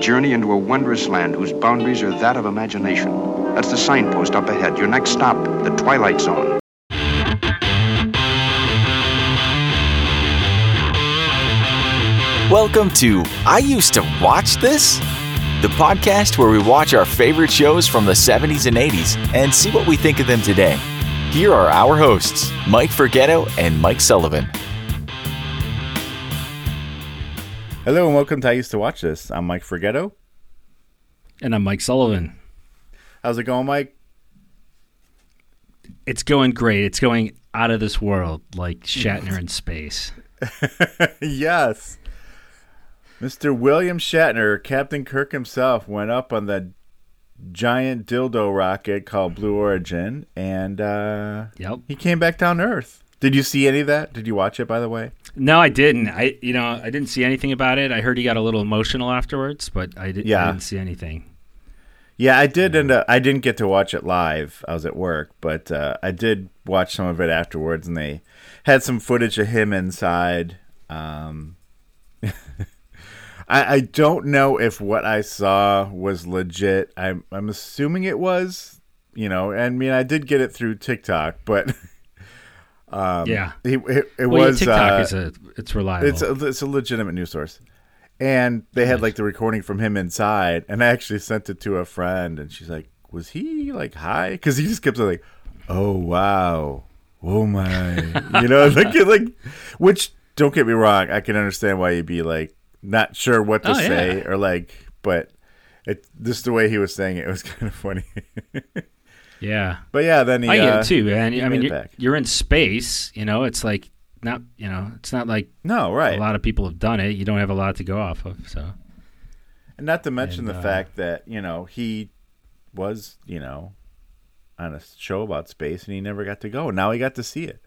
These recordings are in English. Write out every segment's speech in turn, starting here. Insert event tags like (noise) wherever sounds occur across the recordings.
journey into a wondrous land whose boundaries are that of imagination. That's the signpost up ahead. Your next stop, the Twilight Zone. Welcome to I Used to Watch This, the podcast where we watch our favorite shows from the 70s and 80s and see what we think of them today. Here are our hosts, Mike Forgetto and Mike Sullivan. Hello and welcome to I Used to Watch This. I'm Mike Forgetto. And I'm Mike Sullivan. How's it going, Mike? It's going great. It's going out of this world, like (laughs) Shatner in space. (laughs) yes. Mr. William Shatner, Captain Kirk himself, went up on the giant dildo rocket called Blue Origin, and uh, Yep. he came back down to Earth. Did you see any of that? Did you watch it, by the way? No, I didn't. I you know I didn't see anything about it. I heard he got a little emotional afterwards, but I, did, Yeah. I didn't see anything. Yeah, I did end up. I didn't get to watch it live. I was at work, but uh, I did watch some of it afterwards, and they had some footage of him inside. Um, (laughs) I, I don't know if what I saw was legit. I'm I'm assuming it was. You know, I mean, I did get it through TikTok, but (laughs) yeah. it, it, it Well, yeah, was TikTok uh, is a it's reliable. it's a, it's a legitimate news source. And they had like the recording from him inside, and I actually sent it to a friend, and she's like, "Was he like high?" Because he just kept like, "Oh wow, oh my," you know, (laughs) like like, which don't get me wrong, I can understand why you'd be like not sure what to Oh, say yeah. or like, but it just the way he was saying it was (laughs) kind of funny. Yeah. but yeah, then he, I get uh, it too, man. I mean, you're, you're in space. You know, it's like not. You know, it's not like no right, a lot of people have done it. You don't have a lot to go off of. So And not to mention And, the uh, fact that, you know, he was, you know, on a show about space and he never got to go. Now he got to see it.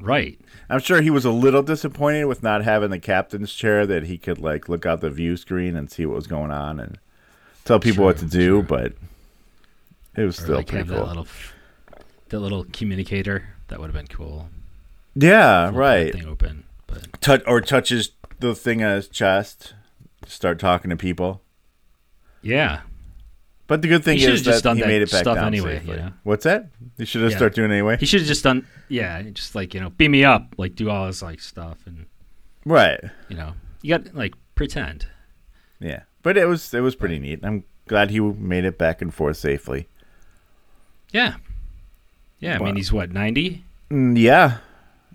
right. I'm sure he was a little disappointed with not having the captain's chair that he could like look out the view screen and see what was going on and tell people what to do, but it was Or still like pretty cool. that little that little communicator. That would have been cool. yeah, Flip right. Thing open, but Touch or touches the thing on his chest, start talking to people. yeah. But the good thing He is just that done he that made it back stuff down anyway, safely. you know? What's that? He should have Yeah. started doing it anyway. He should have just done, yeah, just like you know, beam me up, like do all this like stuff, and right. you know, you got like pretend. Yeah, but it was it was pretty neat. I'm glad he made it back and forth safely. Yeah, yeah. I mean, he's what ninety. Mm, yeah,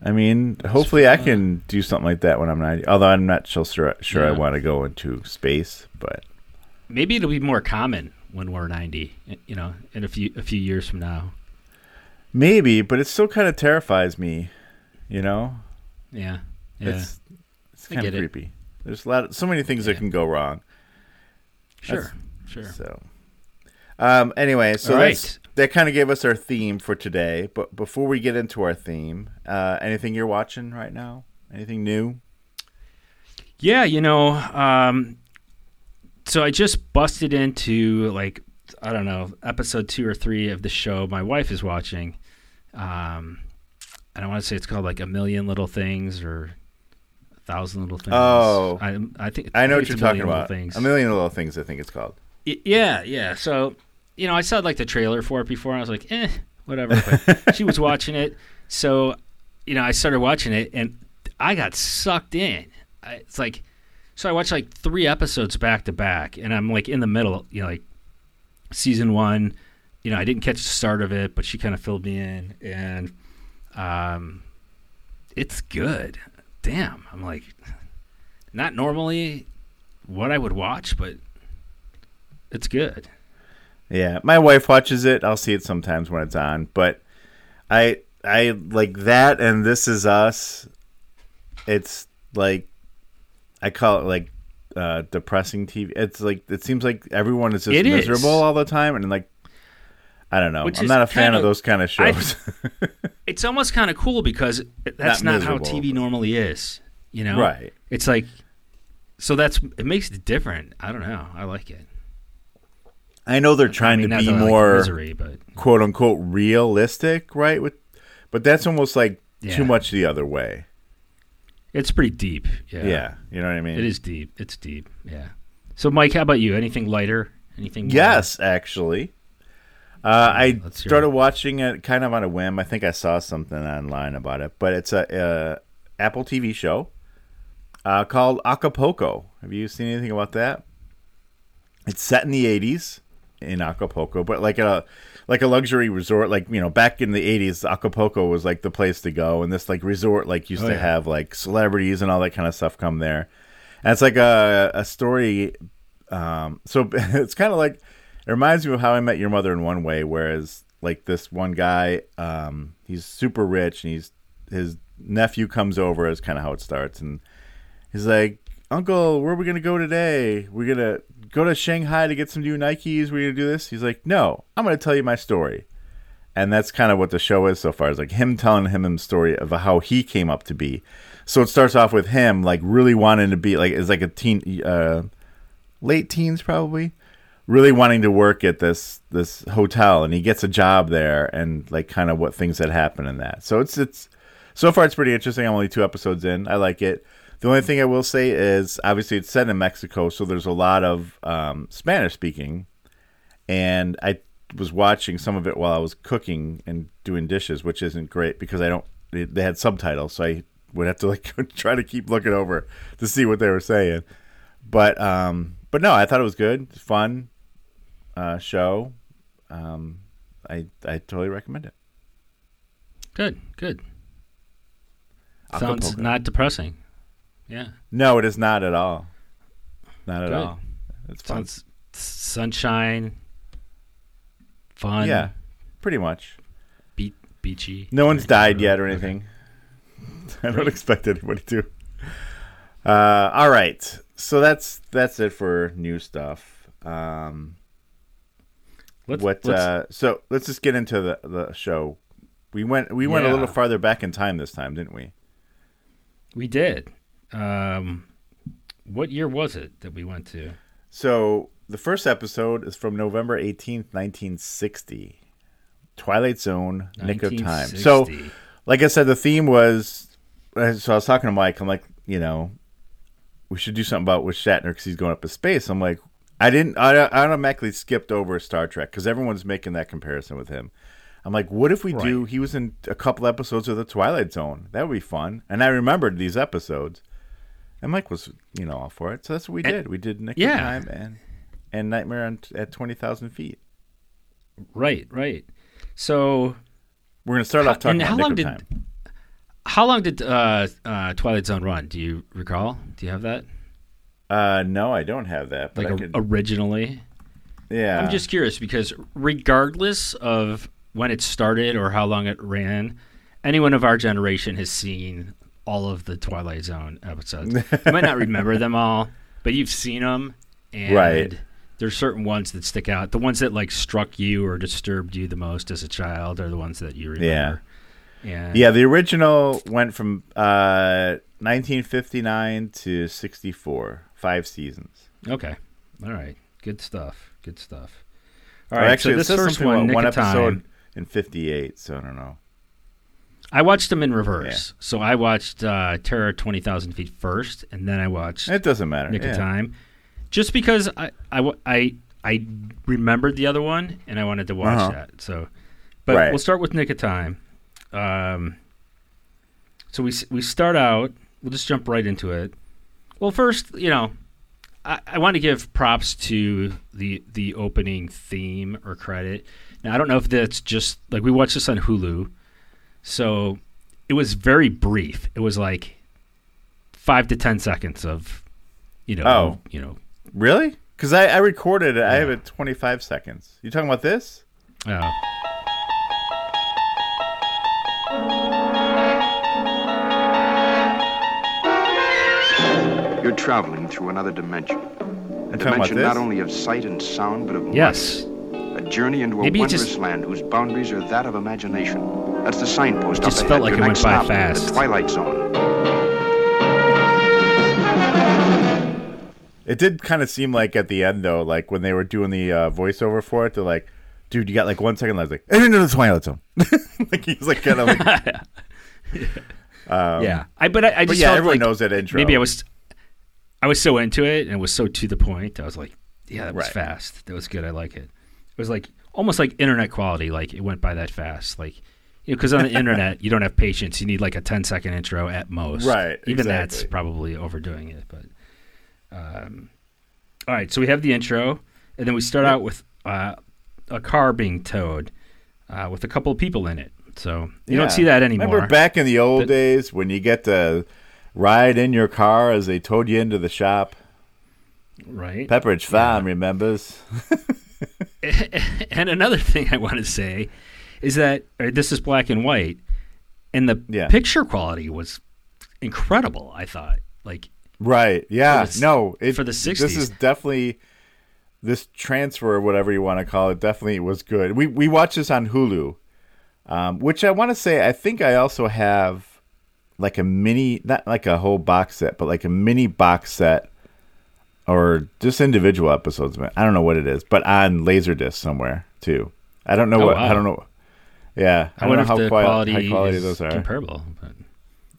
I mean, hopefully I can do something like that when I'm 90. Although I'm not so sure sure I want to go into space, but Maybe it'll be more common when we're ninety. You know, in a few a few years from now. maybe. But it still kind of terrifies me. You know, Yeah, yeah. it's it's kind of get it. creepy. There's a lot, of, so many things that can go wrong. sure, sure. So, um, anyway, so All that's, right. That kind of gave us our theme for today. But before we get into our theme, uh, anything you're watching right now? Anything new? Yeah, you know, um, so I just busted into like I don't know episode two or three of the show my wife is watching. Um, and I want to say it's called like a million little things or a thousand little things. Oh. I, I think I know think what you're talking about. Things. A million little things. I think it's called. Yeah, yeah. So, you know, I saw like the trailer for it before. And I was like, eh, whatever. But (laughs) she was watching it, so you know, I started watching it, and I got sucked in. I, it's like, so I watched like three episodes back to back, and I'm like in the middle, you know, like season one. You know, I didn't catch the start of it, but she kind of filled me in, and um, it's good. Damn, I'm like, not normally what I would watch, but it's good. Yeah, my wife watches it. I'll see it sometimes when it's on, but I I like that and This Is Us. It's like I call it like uh, depressing TV. It's like it seems like everyone is just It is. miserable all the time, and like I don't know. Which I'm not a fan kinda- of those kind of I- shows. (laughs) It's almost kind of cool because that's Not not, how TV normally is. You know, right. It's like, so that's it makes it different. I don't know. I like it. I know they're trying I mean, to be like more misery, but quote unquote realistic, right? With but that's almost like Yeah. too much the other way. it's pretty deep. Yeah, Yeah, you know what I mean. It is deep. It's deep. Yeah. So, Mike, how about you? Anything lighter? Anything? Yes, actually. Uh, I started it. watching it kind of on a whim. I think I saw something online about it, but it's a, uh Apple TV show uh, called Acapulco. Have you seen anything about that? It's set in the '80s in Acapulco, but like a like a luxury resort. Like you know, back in the '80s, Acapulco was like the place to go, and this like resort like used Oh, to yeah. have like celebrities and all that kind of stuff come there. And it's like a a story um, so (laughs) it's kind of like it reminds me of how I met your mother in one way. Whereas like this one guy, um, he's super rich and he's his nephew comes over is kind of how it starts, and he's like, "Uncle, where are we gonna go today? We're gonna go to Shanghai to get some new Nikes. We're gonna do this." He's like, "No, I'm gonna tell you my story." And that's kind of what the show is so far. Is like him telling him his story of how he came up to be. So it starts off with him like really wanting to be like is like a teen, uh, late teens probably, really wanting to work at this this hotel, and he gets a job there, and like kind of what things that happen in that. So it's it's so far it's pretty interesting. I'm only two episodes in. I like it. The only thing I will say is obviously it's set in Mexico, so there's a lot of um, Spanish speaking, and I was watching some of it while I was cooking and doing dishes, which isn't great because I don't. They they had subtitles, so I would have to like (laughs) try to keep looking over to see what they were saying. But um, but no, I thought it was good, fun uh, show. Um, I I totally recommend it. Good, good. Sounds not depressing. Yeah. No, it is not at all. Not at all. It's fun. Sounds sunshine, fun, yeah, pretty much. beat, beachy. No one's died yet or okay. anything. (laughs) I don't expect anybody to. Uh, all right, so that's that's it for new stuff. Um, Let's, what? let's- uh, so let's just get into the the show. We went we went a little farther back in time this time, didn't we? we did. Um, what year was it that we went to? So the first episode is from November eighteenth, nineteen sixty. Twilight Zone, Nick of Time. So like I said, the theme was. uh, So I was talking to Mike. I'm like, you know, we should do something about with Shatner because he's going up in space. I'm like, I didn't. I, I automatically skipped over Star Trek because everyone's making that comparison with him. I'm like, what if we do? He was in a couple episodes of the Twilight Zone. That would be fun. And I remembered these episodes. And Mike was, you know, all for it. So that's what we And- did. We did Nick yeah. Time and and Nightmare on, at twenty thousand feet. right, right. So We're gonna start How- off talking and about how did- Time. how long did uh, uh, Twilight Zone run? Do you recall? Do you have that? Uh, no, I don't have that. But Like could, originally? yeah, I'm just curious because regardless of when it started or how long it ran, anyone of our generation has seen all of the Twilight Zone episodes. you might not remember them all, but you've seen them, and Right. there's certain ones that stick out. The ones that like struck you or disturbed you the most as a child are the ones that you remember. Yeah. Yeah, the original went from uh, 1959 to 64, five seasons. Okay. All right. Good stuff. Good stuff. All right. Or actually, so this first one, one episode in 58, so I don't know. I watched them in reverse. So I watched uh, Terror 20,000 Feet first, and then I watched It doesn't matter. Nick yeah. of Time. Just because I, I, I, I remembered the other one, and I wanted to watch Uh-huh. that. So, But Right. we'll start with Nick of Time. Um, so we, we start out, we'll just jump right into it. Well, first, you know, I, I want to give props to the the opening theme or credit. Now I don't know if that's just like we watched this on Hulu, so it was very brief. It was like five to ten seconds of, you know, Oh. you know, Really? Because I, I recorded it. I have it 25 seconds. You talking about this? uh, You're traveling through another dimension. A You talking about dimension not only of sight and sound, but of yes, light. A journey into a Maybe it wondrous just- land whose boundaries are that of imagination. That's the signpost It just up felt ahead. like Your it next went by stop, fast. The Twilight Zone. It did kind of seem like at the end though, like when they were doing the uh, voiceover for it, they're like, "Dude, you got like one second." left." I (laughs) was like, "And into the Twilight Zone." like he's like kind of like, yeah. I but I, I Um, but just yeah, felt everyone like knows that intro. maybe I was. I was so into it and it was so to the point. I was like, yeah, that was Right. fast. That was good. I like it. It was like almost like internet quality. Like it went by that fast. Like you know, because on the internet you don't have patience. You need like a 10 second intro at most. Right, Even that's probably overdoing it. But um, all right. So we have the intro, and then we start out with uh, a car being towed uh, with a couple of people in it. So you don't see that anymore. Remember back in the old The- days when you get to ride in your car as they towed you into the shop? right? Pepperidge Farm remembers. (laughs) (laughs) and another thing I want to say is that uh, this is black and white, and the Yeah. picture quality was incredible. I thought, like, Right. Yeah. The no. It, for the sixties, This is definitely this transfer, or whatever you want to call it. Definitely was good. We we watched this on Hulu, um, which I want to say I think I also have like a mini, not like a whole box set, but like a mini box set, or just individual episodes. I don't know what it is, but on Laserdisc somewhere too. I don't know Oh, what. wow. I don't know. Yeah, I, I, wonder know how the quali- quality high quality those are. comparable. But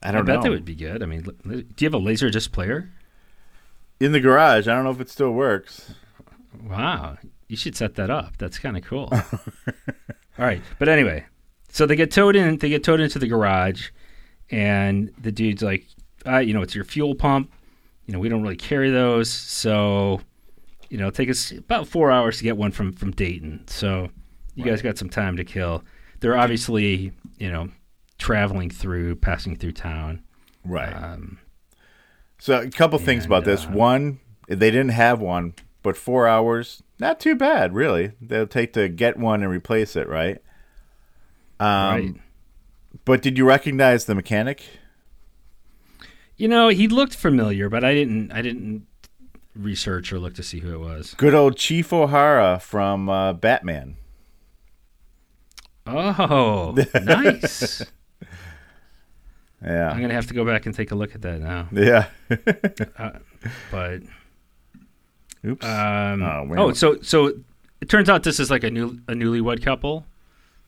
I I, don't bet know. that would be good. I mean, do you have a laser disc player? In the garage, I don't know if it still works. Wow, you should set that up. That's kind of cool. (laughs) All right, but anyway, so they get towed in. They get towed into the garage, and the dude's like, uh, you know, it's your fuel pump. You know, we don't really carry those, so you know, take us about four hours to get one from from Dayton. So you guys got some time to kill. They're obviously, you know, traveling through, passing through town. Right. Um, So a couple things about this. uh, One, they didn't have one, but four hours, not too bad, really. They'll take to get one and replace it, right? Um, right. But did you recognize the mechanic? You know, he looked familiar, but I didn't. I didn't research or look to see who it was. Good old Chief O'Hara from uh, Batman. Oh, nice. (laughs) Yeah. I'm gonna have to go back and take a look at that now. Yeah. (laughs) But Oops. um, Oh, oh, so so it turns out this is like a new a newlywed couple,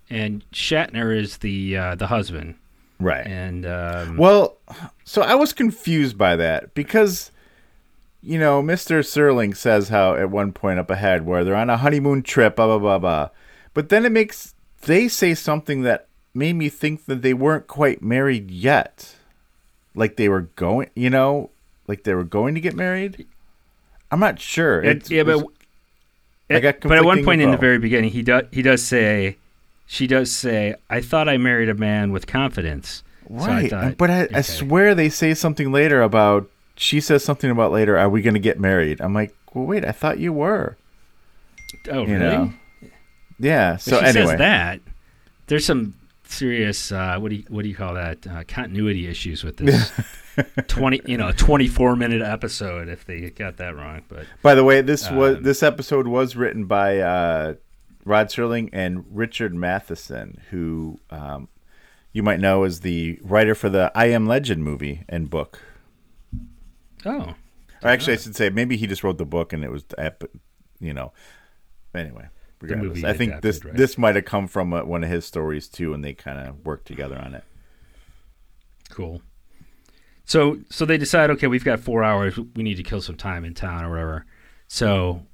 and Shatner is the uh, the husband, right. and um, Well, so I was confused by that because, you know, Mr. Serling says how at one point up ahead where they're on a honeymoon trip, blah, blah, blah, blah. But then it makes, they say something that made me think that they weren't quite married yet. Like they were going, you know, like they were going to get married. I'm not sure. it- It's- yeah, but I got but at one point in the very beginning, he does he does say, she does say, "I thought I married a man with confidence." So I Right. thought, but I, I swear they say something later about, she says something about later, are we going to get married? I'm like, well, wait, I thought you were. Oh, you really? know. Yeah. If So she anyway, says that, there's some serious uh, what do you what do you call that uh, continuity issues with this (laughs) twenty you know twenty four minute episode if they got that wrong. But by the way, this was Um, this episode was written by uh, Rod Serling and Richard Matheson, who um, you might know as the writer for the I Am Legend movie and book. oh, Or actually, I should say maybe he just wrote the book and it was, you know. Anyway, regardless, movie I think adapted, this right? this might have come from uh, one of his stories too, and they kind of worked together on it. cool. So so they decide okay we've got four hours we need to kill some time in town or whatever. So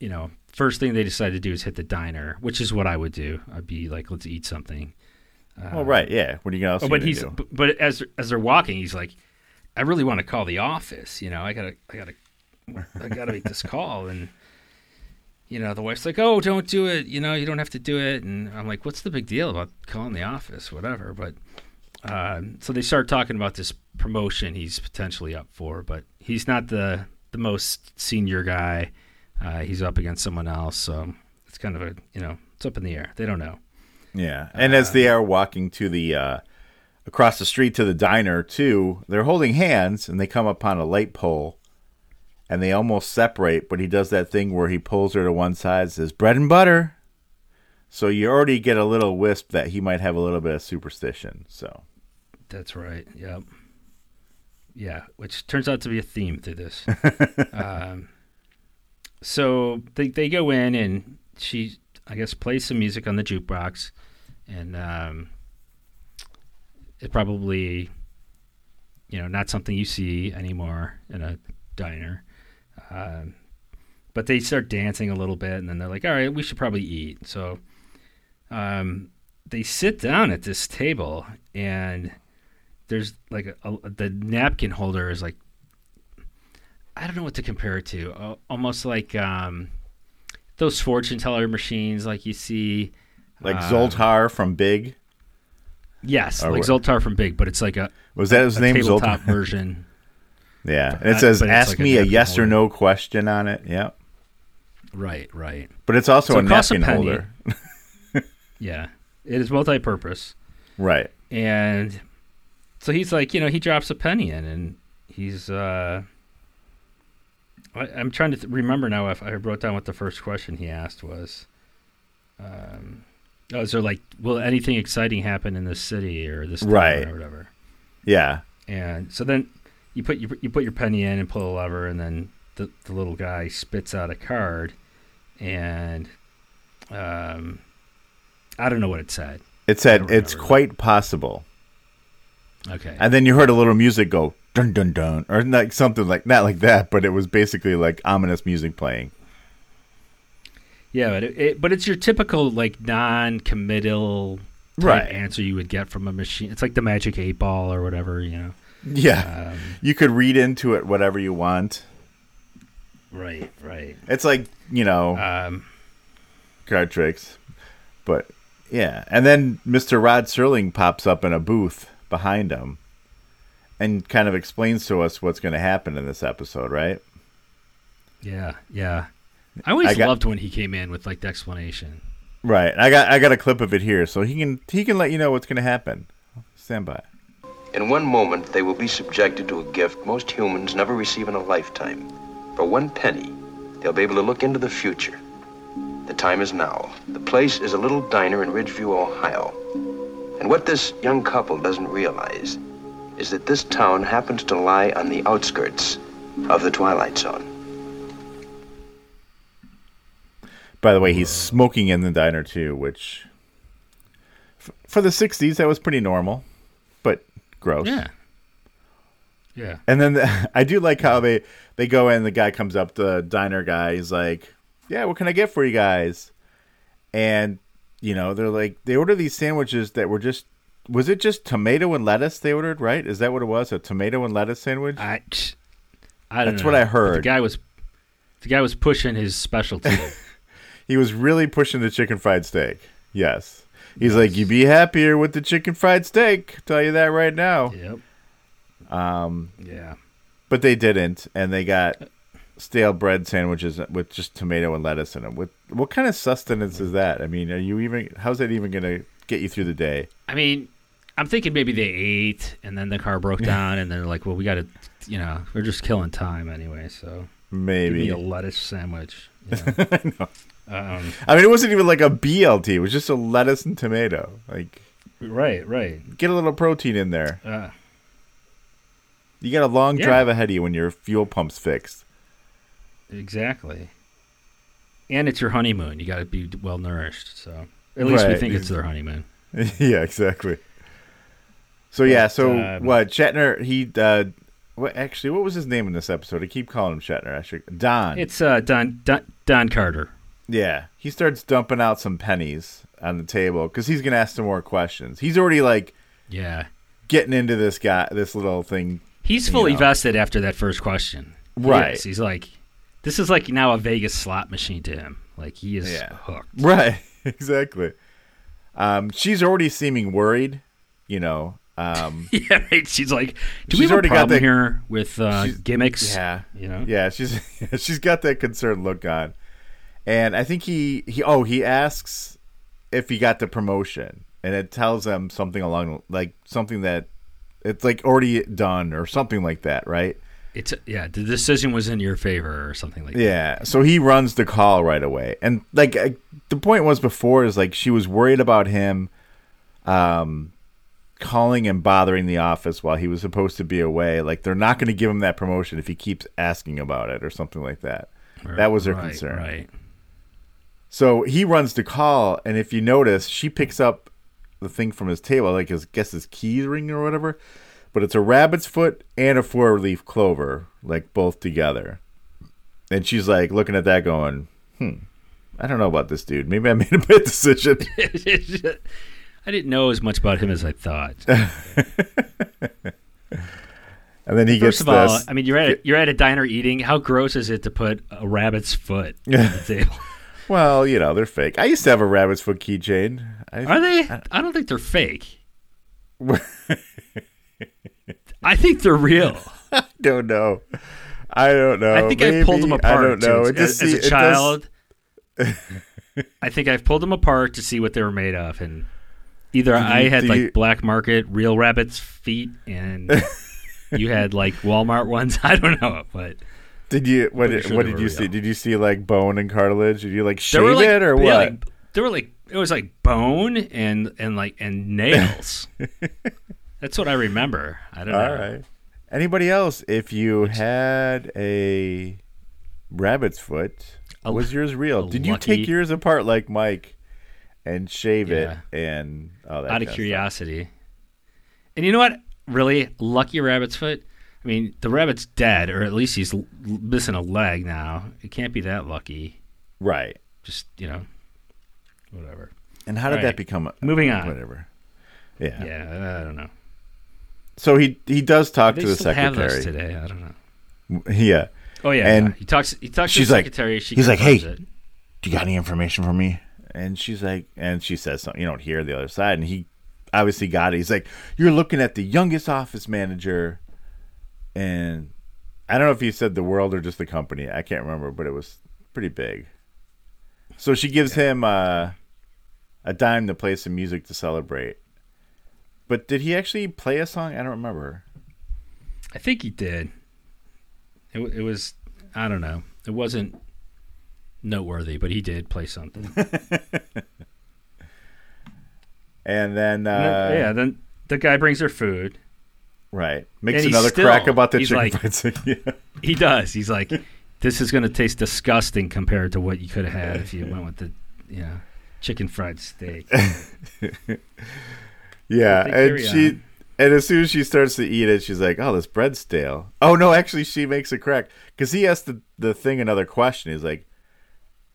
you know first thing they decide to do is hit the diner, which is what I would do. I'd be like let's eat something. Oh right, yeah. What are you gonna? Oh, but he's do? but, but as as they're walking, he's like, I really want to call the office. You know, I gotta I gotta I gotta make this call. And you know, the wife's like, Oh, don't do it. You know, you don't have to do it. And I'm like, What's the big deal about calling the office? Whatever. But um, so they start talking about this promotion he's potentially up for, but he's not the the most senior guy. Uh, he's up against someone else, so it's kind of a you know it's up in the air. They don't know. Yeah, and as they are walking to the uh, across the street to the diner too, they're holding hands, and they come upon a light pole, and they almost separate. But he does that thing where he pulls her to one side, and says "bread and butter." So you already get a little wisp that he might have a little bit of superstition. So That's right. Yep. Yeah, which turns out to be a theme through this. (laughs) um, so they they go in and she, I guess, plays some music on the jukebox, and um, it's probably, you know, not something you see anymore in a diner. Um, but they start dancing a little bit, and then they're like, "All right, we should probably eat." So, um, they sit down at this table, and there's like a, a, the napkin holder is like I don't know what to compare it to. Uh, almost like um, those fortune teller machines, like you see. Like um, Zoltar from Big. Yes, Or like what- Zoltar from Big, but it's like a, Was that his a name? tabletop Zoltar. (laughs) version. Yeah, and it says "Ask like me a napkin yes or no question" on it. Yep. Right, right. but it's also So a costs a holder. (laughs) Yeah, it is multi-purpose, right. and so he's like, you know, he drops a penny in, and he's. uh I, I'm trying to th- remember now if I wrote down what the first question he asked was. Um, oh, is there like, will anything exciting happen in this city or this town Right. or whatever? Yeah. And so then you put your you put your penny in and pull a lever, and then the the little guy spits out a card, and um, I don't know what it said. It said it's remember that. quite possible, Okay. and then you heard a little music go dun dun dun, or like something like not like that, but it was basically like ominous music playing. yeah, but it, it but it's your typical like non-committal Right. answer you would get from a machine. It's like the Magic Eight Ball or whatever, you know. Yeah, Um, you could read into it whatever you want. right, right. It's like you know Um, card tricks, but yeah. And then Mister Rod Serling pops up in a booth behind him, and kind of explains to us what's going to happen in this episode, right? yeah, yeah. I always I got- loved when he came in with like the explanation. Right. I got I got a clip of it here, so he can he can let you know what's going to happen. Stand by. In one moment, they will be subjected to a gift most humans never receive in a lifetime. For one penny, they'll be able to look into the future. The time is now. The place is a little diner in Ridgeview, Ohio. And what this young couple doesn't realize is that this town happens to lie on the outskirts of the Twilight Zone. By the way, he's smoking in the diner too, which for the '60s that was pretty normal, gross. Yeah. Yeah. And then the, (laughs) I do like how they they go in. The guy comes up, the diner guy. He's like, "Yeah, what can I get for you guys?" And you know, they're like, they order these sandwiches that were just. Was it just tomato and lettuce they ordered? Right? Is that what it was? A tomato and lettuce sandwich? I, I don't That's know. what I But heard. The guy was, the guy was pushing his specialty. (laughs) He was really pushing the chicken fried steak. Yes. He's like, you'd be happier with the chicken fried steak. Tell you that right now. yep. Um, Yeah. but they didn't, and they got stale bread sandwiches with just tomato and lettuce in them. With what kind of sustenance is that? I mean, are you even? How's that even going to get you through the day? I mean, I'm thinking maybe they ate and then the car broke (laughs) down and they're like, well, we got to, you know, we're just killing time anyway. So Maybe. a lettuce sandwich. (laughs) you know. Um, I mean, it wasn't even like a BLT. It was just a lettuce and tomato. Like, right, right. get a little protein in there. Uh, You got a long Yeah. drive ahead of you when your fuel pump's fixed. exactly. And it's your honeymoon. You got to be well nourished. So at least we think it's their honeymoon. (laughs) yeah, exactly. So yeah, so um, what? Shatner, he, uh, what? Actually, what was his name in this episode? I keep calling him Shatner. I should Don. It's uh, Don, Don Don Carter. Yeah, he starts dumping out some pennies on the table because he's gonna ask some more questions. He's already like Yeah. getting into this guy, this little thing. He's fully know. vested after that first question. Right. is. He's like, this is like now a Vegas slot machine to him. Like he is Yeah. hooked. (laughs) Right, exactly. Um, she's already seeming worried. You know. Um, (laughs) yeah, right. She's like, do She's we have a already got problem that- here with uh, gimmicks? yeah. You know? Yeah, she's (laughs) she's got that concerned look on, and I think he he oh he asks if he got the promotion, and it tells him something along like something that it's like already done or something like that, right? It's yeah. The decision was in your favor or something like that. Yeah. So he runs the call right away, and like I, the point was before is like she was worried about him, um, calling and bothering the office while he was supposed to be away. Like they're not going to give him that promotion if he keeps asking about it or something like that. That was her Right, concern. Right. So he runs to call, and if you notice, she picks up the thing from his table, like his guess his keys ring or whatever. but it's a rabbit's foot and a four leaf clover, like both together. And she's like looking at that, going, "Hmm, I don't know about this dude. Maybe I (laughs) made a bad decision." (laughs) I didn't know as much about him as I thought. (laughs) And then he First gets of all, this. I mean, you're at a, you're at a diner eating. How gross is it to put a rabbit's foot on the table? Well, you know, they're fake. I used to have a rabbit's foot keychain. I, Are they? I don't think they're fake. I think they're real. (laughs) I don't know. I don't know. I think I pulled them apart. I don't know. just as, see- as a does- child, (laughs) I think I've pulled them apart to see what they were made of, and either I had like you- black market real rabbit's feet, and (laughs) you had like Walmart ones. I don't know, but Did you? What? Pretty sure what did you see? real. Did you see like bone and cartilage? Did you like shave were like it or yeah, what? like, they were like it was like bone and and like and nails. (laughs) That's what I remember. I don't know. All right. Anybody else? If you had a rabbit's foot, A- was yours real? a Did you take yours apart like Mike and shave Yeah. it and all that? out kind of stuff? curiosity. And you know what? Really, lucky rabbit's foot. I mean, the rabbit's dead, or at least he's l- missing a leg now. It can't be that lucky. Right. Just you know, whatever. And how did All that right. become? A, Moving on. Whatever. Yeah. Yeah, I don't know. So he he does talk They to the still have secretary. those today. I don't know. (laughs) Yeah. Oh yeah, And yeah. he talks. He talks she's to the like- secretary. she he's like, "Hey." it. do you got any information for me? And she's like, and she says something, you don't hear the other side. And he obviously got it. He's like, you're looking at the youngest office manager. And I don't know if he said the world or just the company. I can't remember, but it was pretty big. So she gives him uh, a dime to play some music to celebrate. But did he actually play a song? I don't remember. I think he did. It, it was. I don't know. It wasn't noteworthy, but he did play something. (laughs) (laughs) And then, uh, And then- yeah. Then the guy brings her food. Right. Makes And another still- crack about the chicken like- fried steak. Yeah. He does. He's like, this is going to taste disgusting compared to what you could have had if you went with the, you know, chicken fried steak. (laughs) Yeah, and she on. and as soon as she starts to eat it, she's like, "Oh, this bread's stale." Oh no, actually, she makes it crack because he asked the the thing another question. He's like,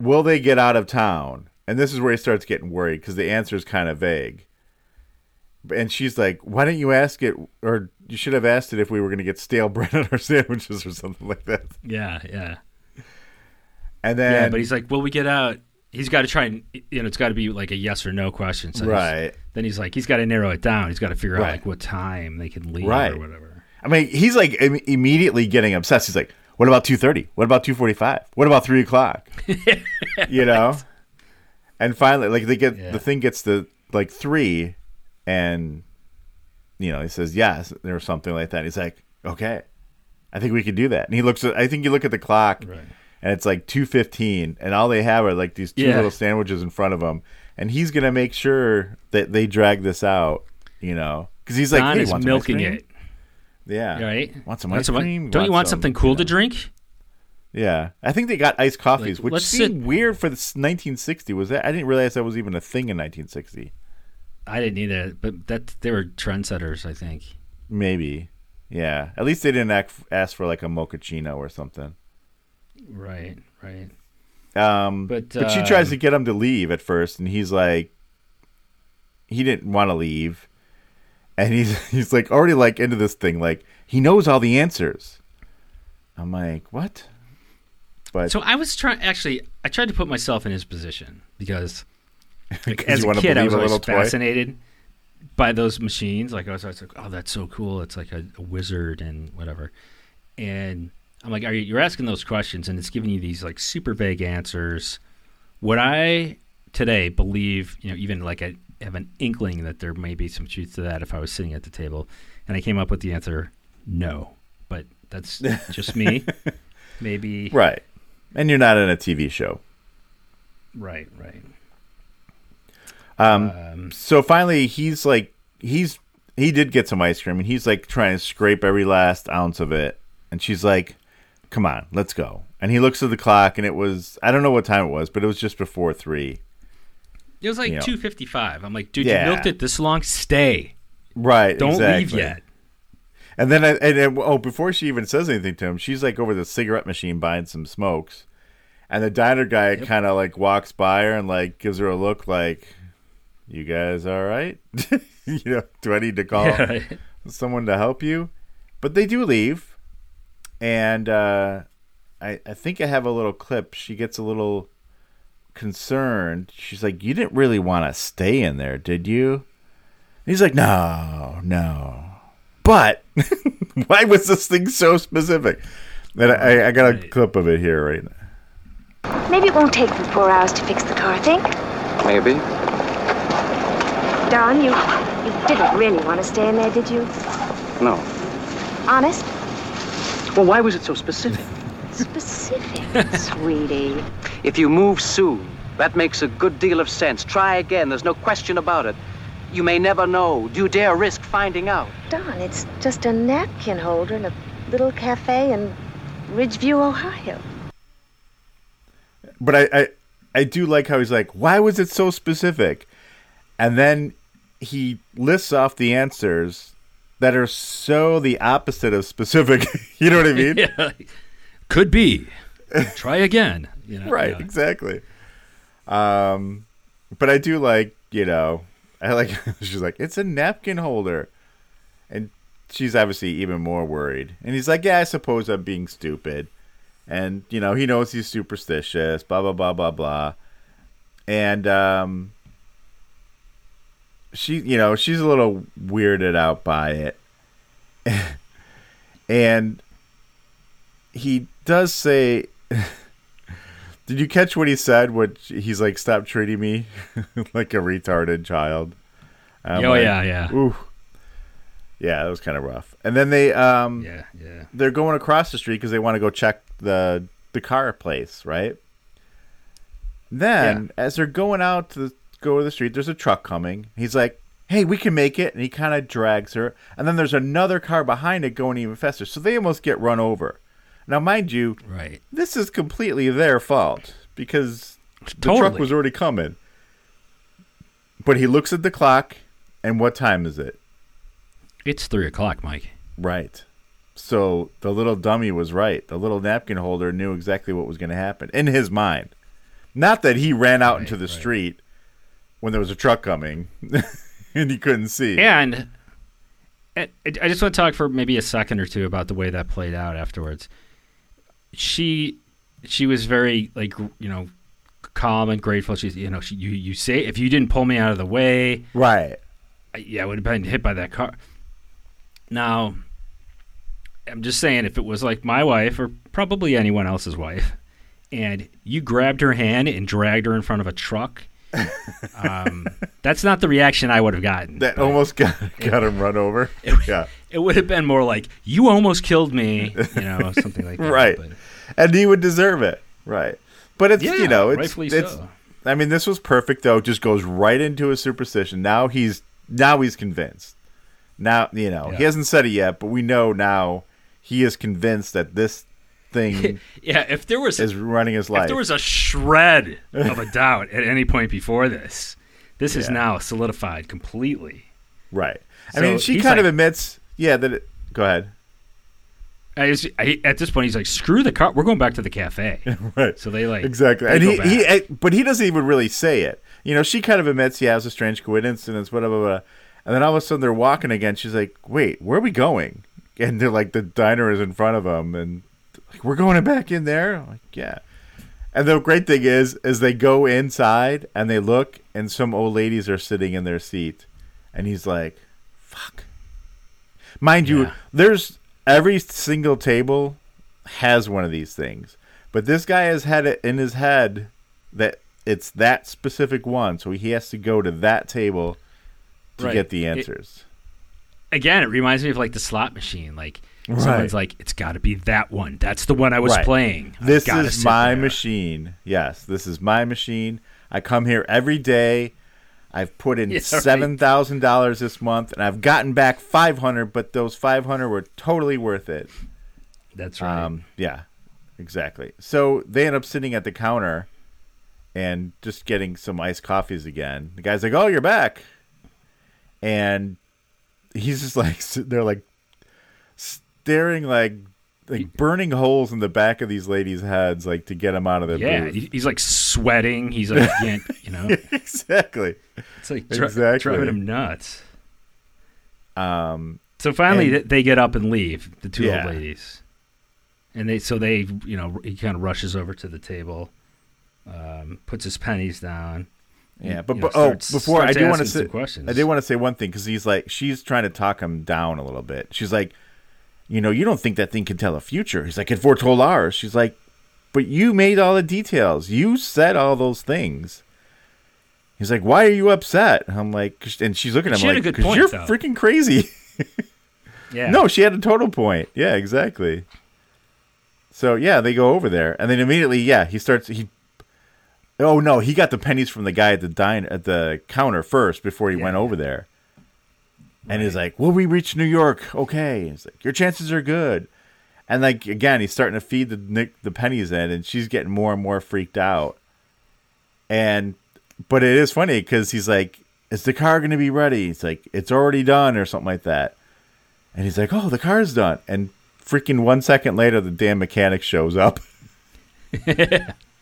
"Will they get out of town?" And this is where he starts getting worried because the answer is kind of vague. And she's like, "Why didn't you ask it? Or you should have asked it if we were going to get stale (laughs) bread on our sandwiches or something like that." yeah, yeah. And then yeah, but he's like, will we get out? He's got to try and, you know, it's got to be like a yes or no question. So he's- right. then he's like, he's got to narrow it down. He's got to figure out like what time they can leave Right. or whatever. I mean, he's like im- immediately getting obsessed. He's like, "What about two thirty? What about two forty-five? What about three o'clock?" (laughs) you know. And finally, like they get Yeah. the thing gets to like three, and you know he says yes or something like that. He's like, "Okay, I think we could do that." And he looks at, I think you look at the clock, Right. and it's like two fifteen, and all they have are like these two Yeah. little sandwiches in front of him, and he's gonna make sure that they drag this out. You know, because he's like, Don "Hey, is want milking cream?" it. Yeah. Right? Want some Want ice some- cream? Don't you want some, something cool you to drink? Yeah, I think they got iced coffees, Like, which seemed sit- weird for this 1960. Was that? I didn't realize that was even a thing in 1960. I didn't either, but that they were trendsetters, I think. Maybe. Yeah. At least they didn't act, ask for like a mochaccino or something. Right, right. Um, But, but she tries um, to get him to leave at first, and he's like, he didn't want to leave, and he's (laughs) he's like already like into this thing, like he knows all the answers. I'm like, what? But So I was trying. Actually, I tried to put myself in his position because, (laughs) like, as you a kid, I was a always little toy? fascinated by those machines. Like I was always like, "Oh, that's so cool! It's like a, a wizard and whatever." And I'm like, "Are you? You're asking those questions, and it's giving you these like super vague answers." Would I today believe, you know, even like I have an inkling that there may be some truth to that if I was sitting at the table, and I came up with the answer, no. But that's just me. (laughs) Maybe right, and you're not in a TV show. Right, right. Um, Um, so finally he's like he's he did get some ice cream and he's like trying to scrape every last ounce of it and she's like come on let's go and he looks at the clock and it was i don't know what time it was but it was just before three it was like two fifty five. I'm like, dude, Yeah. you milked it this long. Stay. right Don't exactly. leave yet. And then, I, and, and oh, before she even says anything to him, she's like over the cigarette machine buying some smokes, and the diner guy kind of like walks by her and like gives her a look like, "You guys all right? (laughs) you know, do I need to call Yeah, right. someone to help you?" But they do leave, and uh, I I think I have a little clip. She gets a little concerned. She's like, "You didn't really want to stay in there, did you?" And he's like, "No, no." But (laughs) why was this thing so specific? And I, I got a clip of it here right now. Maybe it won't take them four hours to fix the car, I think? Maybe. Don, you you didn't really want to stay in there, did you? No. Honest? Well, why was it so specific? Specific, (laughs) sweetie. If you move soon, that makes a good deal of sense. Try again. There's no question about it. You may never know. Do you dare risk finding out? Don, it's just a napkin holder in a little cafe in Ridgeview, Ohio. But I, I I do like how he's like, why was it so specific? And then he lists off the answers that are so the opposite of specific. (laughs) you know what I (laughs) mean? yeah. Could be. Try again. You know, right yeah. exactly um but i do like you know i like (laughs) she's like it's a napkin holder and she's obviously even more worried and he's like yeah i suppose i'm being stupid and you know he knows he's superstitious blah blah blah blah blah and um she you know she's a little weirded out by it (laughs) and he does say (laughs) did you catch what he said? What he's like, stop treating me (laughs) like a retarded child. Oh, like, yeah, yeah. Ooh, yeah, that was kind of rough. And then they um Yeah, yeah. they're going across the street because they want to go check the the car place, right? Then as they're going out to the, go to the street, there's a truck coming. He's like, "Hey, we can make it," and he kind of drags her. And then there's another car behind it going even faster, so they almost get run over. Now, mind you, Right. this is completely their fault because the truck was already coming. But he looks at the clock, and what time is it? It's three o'clock, Mike. Right. So the little dummy was right. The little napkin holder knew exactly what was going to happen in his mind. Not that he ran out into the right. street when there was a truck coming (laughs) and he couldn't see. And I I just want to talk for maybe a second or two about the way that played out afterwards. She she was very like you know calm and grateful. She's you know she, you you say if you didn't pull me out of the way, Right. I- yeah, I would have been hit by that car. Now, I'm just saying, if it was like my wife or probably anyone else's wife, and you grabbed her hand and dragged her in front of a truck, um, that's not the reaction I would have gotten. That almost got got him run over. Yeah. It would have been more like, "You almost killed me," you know, something like that. Right. But, And he would deserve it. Right. But it's yeah, you know, it's, rightfully it's so. I mean, this was perfect though. Just goes right into his superstition. Now he's now he's convinced. Now you know he hasn't said it yet, but we know now he is convinced that this thing (laughs) Yeah, if there was is running his if life. there was a shred of a doubt at any point before this, this is now solidified completely. right. I So mean, she kind of admits, yeah, that. It, go ahead. I just, I, at this point, he's like, "Screw the car. We're going back to the cafe." (laughs) Right. So they like exactly, they and he, he but he doesn't even really say it. You know, she kind of admits, yeah, it was a strange coincidence, whatever, blah, blah. And then all of a sudden they're walking again. She's like, "Wait, where are we going?" And they're like, the diner is in front of them, and like, we're going back in there. I'm like, yeah. And the great thing is, is they go inside and they look, and some old ladies are sitting in their seat, and he's like, "Fuck." Mind you, there's every single table has one of these things, but this guy has had it in his head that it's that specific one, so he has to go to that table to Right. get the answers. Again, it reminds me of like the slot machine. Like Right. someone's like, "It's got to be that one. That's the one I was Right. playing. I've This is my there." machine. Yes, this is my machine. I come here every day. I've put in (laughs) seven thousand dollars this month, and I've gotten back five hundred. But those five hundred were totally worth it. That's right. Um, yeah, exactly. So they end up sitting at the counter and just getting some iced coffees again. The guy's like, "Oh, you're back," and he's just like, they're like, staring like like burning holes in the back of these ladies' heads, like to get them out of their Yeah, booth. he's like sweating. He's like, you know, (laughs) exactly. it's like dri- Exactly. driving him nuts. Um, So finally, And- they get up and leave the two Yeah. old ladies, and they so they you know he kind of rushes over to the table, um, puts his pennies down. Yeah, but, you know, but oh, before I do want to say. I did want to say one thing because he's like, she's trying to talk him down a little bit. She's like, you know, you don't think that thing can tell a future. He's like, it foretold ours. She's like, but you made all the details. You said all those things. He's like, why are you upset? I'm like, and she's looking at She him had a like, because you're though. freaking crazy. (laughs) yeah, No, she had a total point. Yeah, exactly. So yeah, they go over there, and then immediately, yeah, he starts. He, oh no, he got the pennies from the guy at the dine at the counter first before he went over there. And he's like, "Will we reach New York? Okay." He's like, "Your chances are good." And like again, he's starting to feed the Nick the pennies in, and she's getting more and more freaked out. And but it is funny because he's like, "Is the car going to be ready?" It's like, "It's already done" or something like that. And he's like, "Oh, the car's done." And freaking one second later, the damn mechanic shows up. (laughs)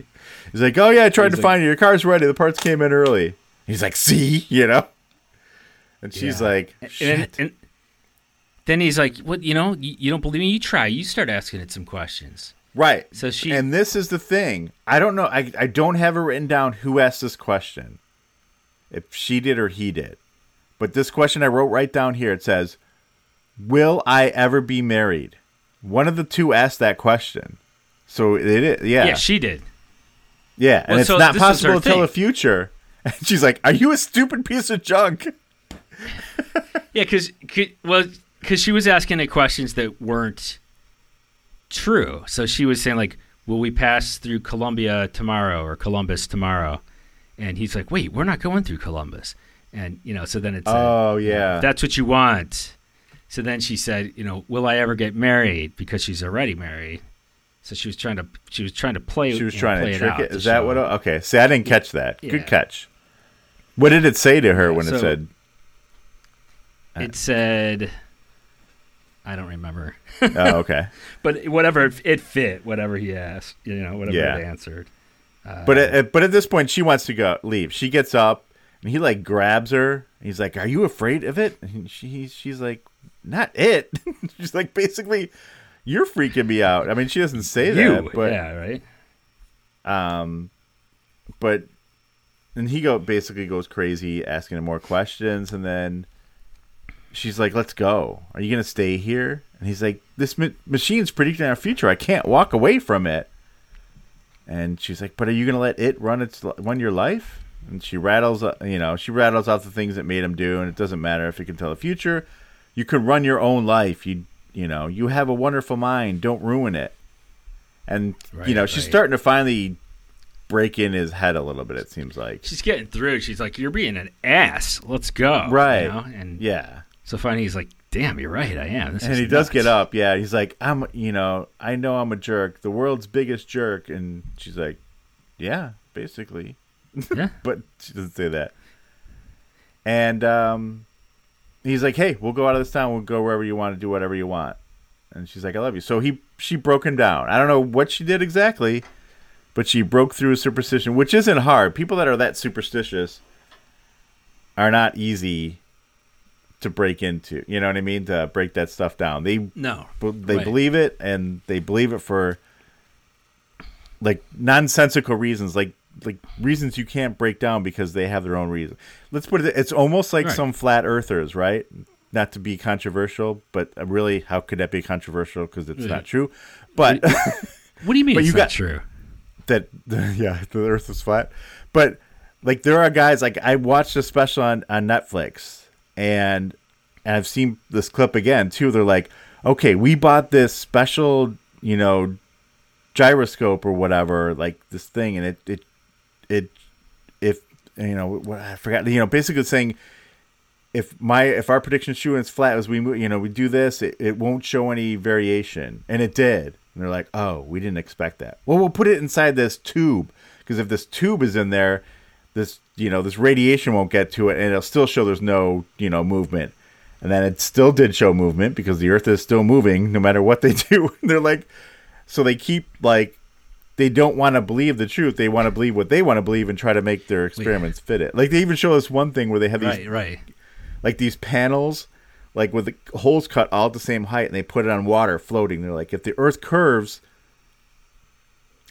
he's like, "Oh yeah, I tried to like- find you. Your car's ready. The parts came in early." He's like, "See, you know." And she's Yeah. like, And, "Shit." and then he's like, "What? You know, you, you don't believe me? You try. You start asking it some questions." Right. So she- And this is the thing. I don't know. I, I don't have it written down who asked this question. If she did or he did. But this question I wrote right down here. It says, Will I ever be married? One of the two asked that question. So it is. Yeah. Yeah, she did. Yeah. And Well, it's so not possible to tell the future. (laughs) And she's like, Are you a stupid piece of junk? (laughs) Yeah, because well, because she was asking it questions that weren't true. So she was saying like, "Will we pass through Columbia tomorrow or Columbus tomorrow?" And he's like, "Wait, we're not going through Columbus." And you know, so then it's Oh, yeah. that's what you want. So then she said, "You know, will I ever get married?" Because she's already married. So she was trying to she was trying to play. She was trying to trick it. to Is that what? Okay. See, I didn't catch that. Yeah. Good catch. What did it say to her when it said, uh, it said? I don't remember. Oh, (laughs) okay. But whatever it, it fit, whatever he asked, you know, whatever Yeah. it answered. But uh, at, at- but at this point, she wants to go leave. She gets up and he like grabs her. He's like, "Are you afraid of it?" And she she's like, "Not it." (laughs) she's like, basically, "You're freaking me out." I mean, she doesn't say You, that, but yeah, right. um, but and he go basically goes crazy, asking him more questions, and then she's like, "Let's go. Are you gonna stay here?" And he's like, "This ma- machine's predicting our future. I can't walk away from it." And she's like, "But are you gonna let it run its run your life?" And she rattles, uh, you know, she rattles off the things that made him do, and it doesn't matter if it can tell the future. You can run your own life. You, you know, you have a wonderful mind. Don't ruin it. And you know, she's right. starting to finally break in his head a little bit. It seems like, She's getting through. She's like, "You're being an ass. Let's go." you right? know? And yeah. so finally, he's like, "Damn, you're right. I am." This and he does get up. Yeah, he's like, I'm, you know, I know I'm a jerk, the world's biggest jerk, and she's like, yeah, basically, Yeah. (laughs) but she doesn't say that. And um, he's like, hey, we'll go out of this town. We'll go wherever you want to do whatever you want. And she's like, I love you. So he, she broke him down. I don't know what she did exactly, but she broke through a superstition, which isn't hard. People that are that superstitious are not easy to break into. You know what I mean? To break that stuff down. They No, they Right. believe it and they believe it for like nonsensical reasons like like reasons you can't break down because they have their own reason. Let's put it it's almost like Right. some flat earthers right? Not to be controversial but uh, really how could that be controversial because it's not true? But What do you mean (laughs) But it's you not got- true? that (laughs) yeah the earth is flat. But like there are guys like i watched a special on, on netflix and, and i've seen this clip again too. They're like okay we bought this special you know gyroscope or whatever like this thing and it it it if you know what i forgot you know basically saying if my if our prediction's true and it's flat as we move you know we do this it, it won't show any variation. And it did. And they're like oh we didn't expect that. Well we'll put it inside this tube because if this tube is in there this you know this radiation won't get to it and it'll still show there's no you know movement. And then it still did show movement because the Earth is still moving no matter what they (laughs) do. They're like, so they keep like, they don't want to believe the truth. They want to believe what they want to believe and try to make their experiments fit it. Like they even show us one thing where they have these Right, right. like these panels, like with the holes cut all at the same height, and they put it on water floating. They're like, if the Earth curves,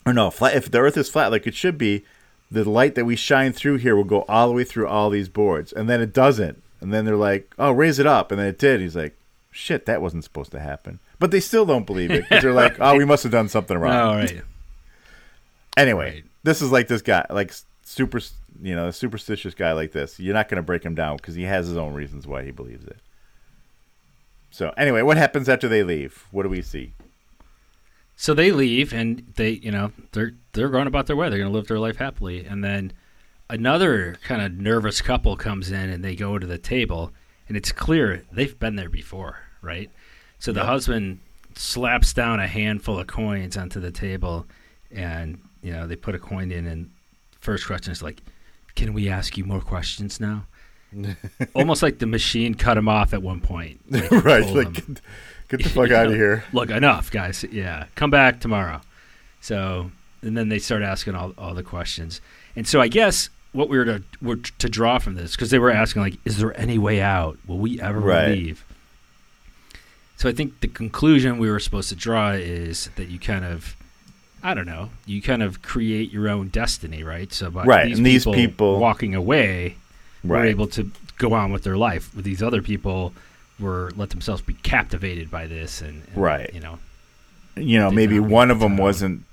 or no, flat. If the Earth is flat, like it should be, the light that we shine through here will go all the way through all these boards, and then it doesn't. And then they're like, "Oh, raise it up," and then it did. He's like, "Shit, that wasn't supposed to happen." But they still don't believe it because they're like, (laughs) "Oh, we must have done something wrong." All right. Anyway, Right. this is like this guy, like super, you know, a superstitious guy like this. You're not going to break him down because he has his own reasons why he believes it. So anyway, what happens after they leave? What do we see? So they leave, and they, you know, they're they're going about their way. They're going to live their life happily, and then another kind of nervous couple comes in, and they go to the table, and it's clear they've been there before, right? So the husband slaps down a handful of coins onto the table, and you know they put a coin in, and first question is like, "Can we ask you more questions now?" (laughs) Almost like the machine cut him off at one point. (laughs) Like, right, like him, get, get the (laughs) fuck out of here. Look, enough, guys. Yeah, come back tomorrow. So, and then they start asking all, all the questions. And so, I guess what we were to were to draw from this because they were asking like, is there any way out? Will we ever Right. leave? So, I think the conclusion we were supposed to draw is that you kind of, I don't know, you kind of create your own destiny, right? So, by Right, these and these people, people- walking away were Right. able to go on with their life. With these other people, were let themselves be captivated by this, and, and, Right. you know, You know, maybe one of them the wasn't,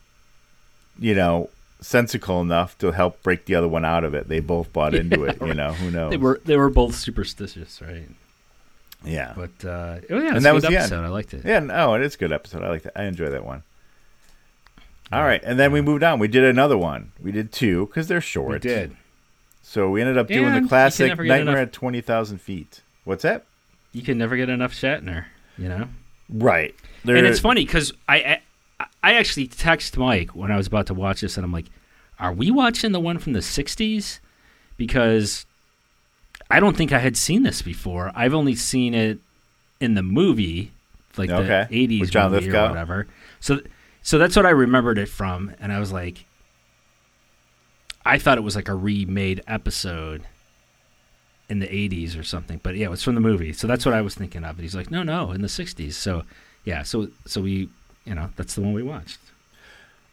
you know, sensical enough to help break the other one out of it. They both bought (laughs) into it. You know, who knows? they were they were both superstitious, right? yeah. But uh, oh yeah, And that a was good the episode. I liked it. Yeah, no, it is a good episode. I like that. I enjoy that one. All right, and then we moved on. We did another one. We did two because they're short. we did. So we ended up doing And the classic Nightmare enough- at twenty thousand feet. What's that? You can never get enough Shatner, you know. Right. and it's funny because I, I I actually text Mike when I was about to watch this, and I'm like, "Are we watching the one from the '60s?" Because I don't think I had seen this before. I've only seen it in the movie, like Okay. the '80s With John movie Lithgow? or whatever. So, so that's what I remembered it from, and I was like, I thought it was like a remade episode in the 80s or something. But yeah, it was from the movie. So that's what I was thinking of. And he's like, no, no, in the 60s. So yeah, so so we, you know, that's the one we watched.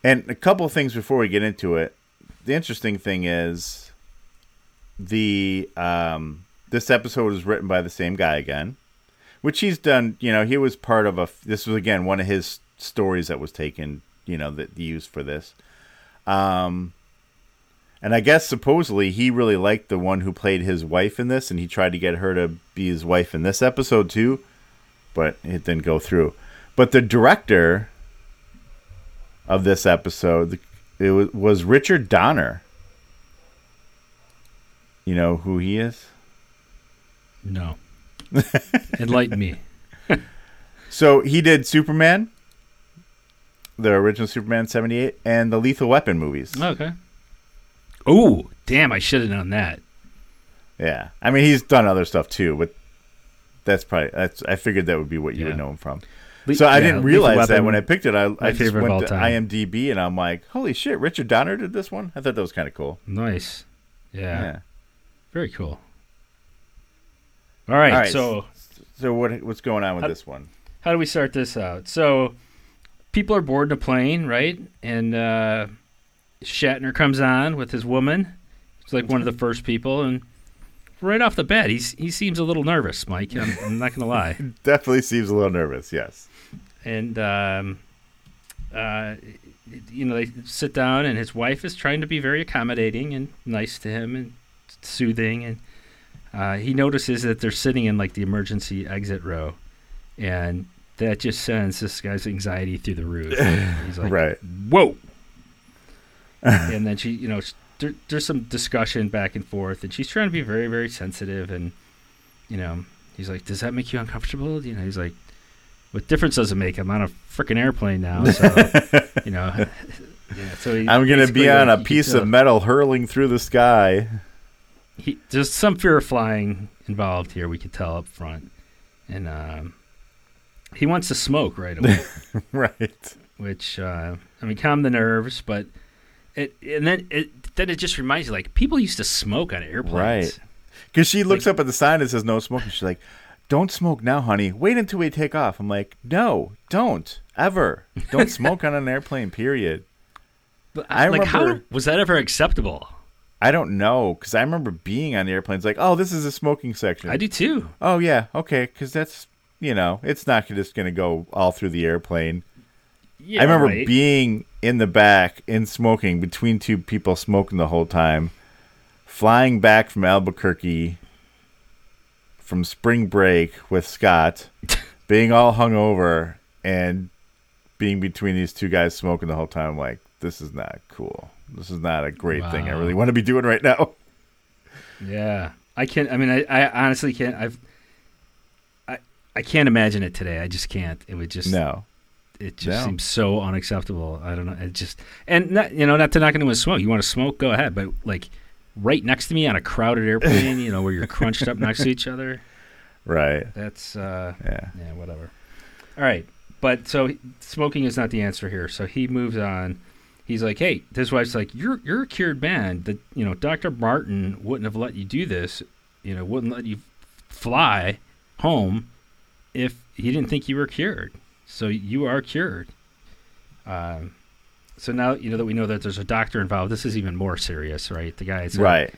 And a couple of things before we get into it. The interesting thing is the um, this episode was written by the same guy again, which he's done. You know, he was part of a. This was again one of his stories that was taken. You know, that used for this. Um, and I guess supposedly he really liked the one who played his wife in this, and he tried to get her to be his wife in this episode too, but it didn't go through. But the director of this episode, it was, was Richard Donner. You know who he is? No. (laughs) Enlighten me. So he did Superman, the original Superman '78, and the Lethal Weapon movies. Okay. Oh, damn, I should have known that. Yeah, I mean he's done other stuff too, but that's probably that's. I figured that would be what you would know him from. Le- So I yeah, didn't Lethal realize that when I picked it. I, I just favorite of went to time. IMDb and I'm like, holy shit, Richard Donner did this one. I thought that was kind of cool. Nice. Yeah. Yeah. Very cool. All right, All right, so So what what's going on with How- this one? how do we start this out? So people are boarding a plane, right? And uh, Shatner comes on with his woman. He's like one of the first people, and right off the bat, he's he seems a little nervous, Mike. I'm, I'm not gonna lie. (laughs) Definitely seems a little nervous. Yes. And um, uh, you know, they sit down, and his wife is trying to be very accommodating and nice to him and soothing, and uh, he notices that they're sitting in like the emergency exit row, and that just sends this guy's anxiety through the roof. (laughs) He's like, right. whoa. (laughs) and then she, you know, there, there's some discussion back and forth, and she's trying to be very, very sensitive. And, you know, he's like, Does that make you uncomfortable? You know, he's like, What difference does it make? I'm on a freaking airplane now. So, (laughs) you know, yeah, so I'm gonna be on like, a piece of metal hurling through the sky. he, there's some fear of flying involved here. We could tell up front, and um, he wants to smoke right away, (laughs) right. which uh, I mean, calm the nerves, but it and then it then it just reminds you like people used to smoke on airplanes. Right. Because she looks up at the sign that says no smoking. She's like, "Don't smoke now, honey. Wait until we take off." I'm like, "No, don't ever. Don't (laughs) smoke on an airplane. Period." But I like, how remember- was that ever acceptable? I don't know because I remember being on the airplanes like, "Oh, this is a smoking section." I do too. Oh yeah, okay, because that's you know, it's not just going to go all through the airplane. Yeah, I remember right. being in the back in smoking between two people smoking the whole time, flying back from Albuquerque from spring break with Scott, (laughs) being all hungover and being between these two guys smoking the whole time. I'm like, this is not cool. This is not a great thing. I really want to be doing right now. Yeah, I can't. I mean, I, I honestly can't. I've, I, can't imagine it today. I just can't. It would just. No. It just No. seems so unacceptable. I don't know. It just and not, you know, not to knock anyone smoke. You want to smoke, go ahead. But like, right next to me on a crowded airplane, you know, where you're crunched up next to each other. (laughs) Right. That's uh, Yeah. yeah, whatever. All right, but so smoking is not the answer here. So he moves on. He's like, "Hey," his wife's like, "You're you're a cured man. That you know, Doctor Martin wouldn't have let you do this. You know, wouldn't let you fly home if he didn't think you were cured. So you are cured." Um, so now you know that we know that there's a doctor involved. This is even more serious, right? The guy's Right.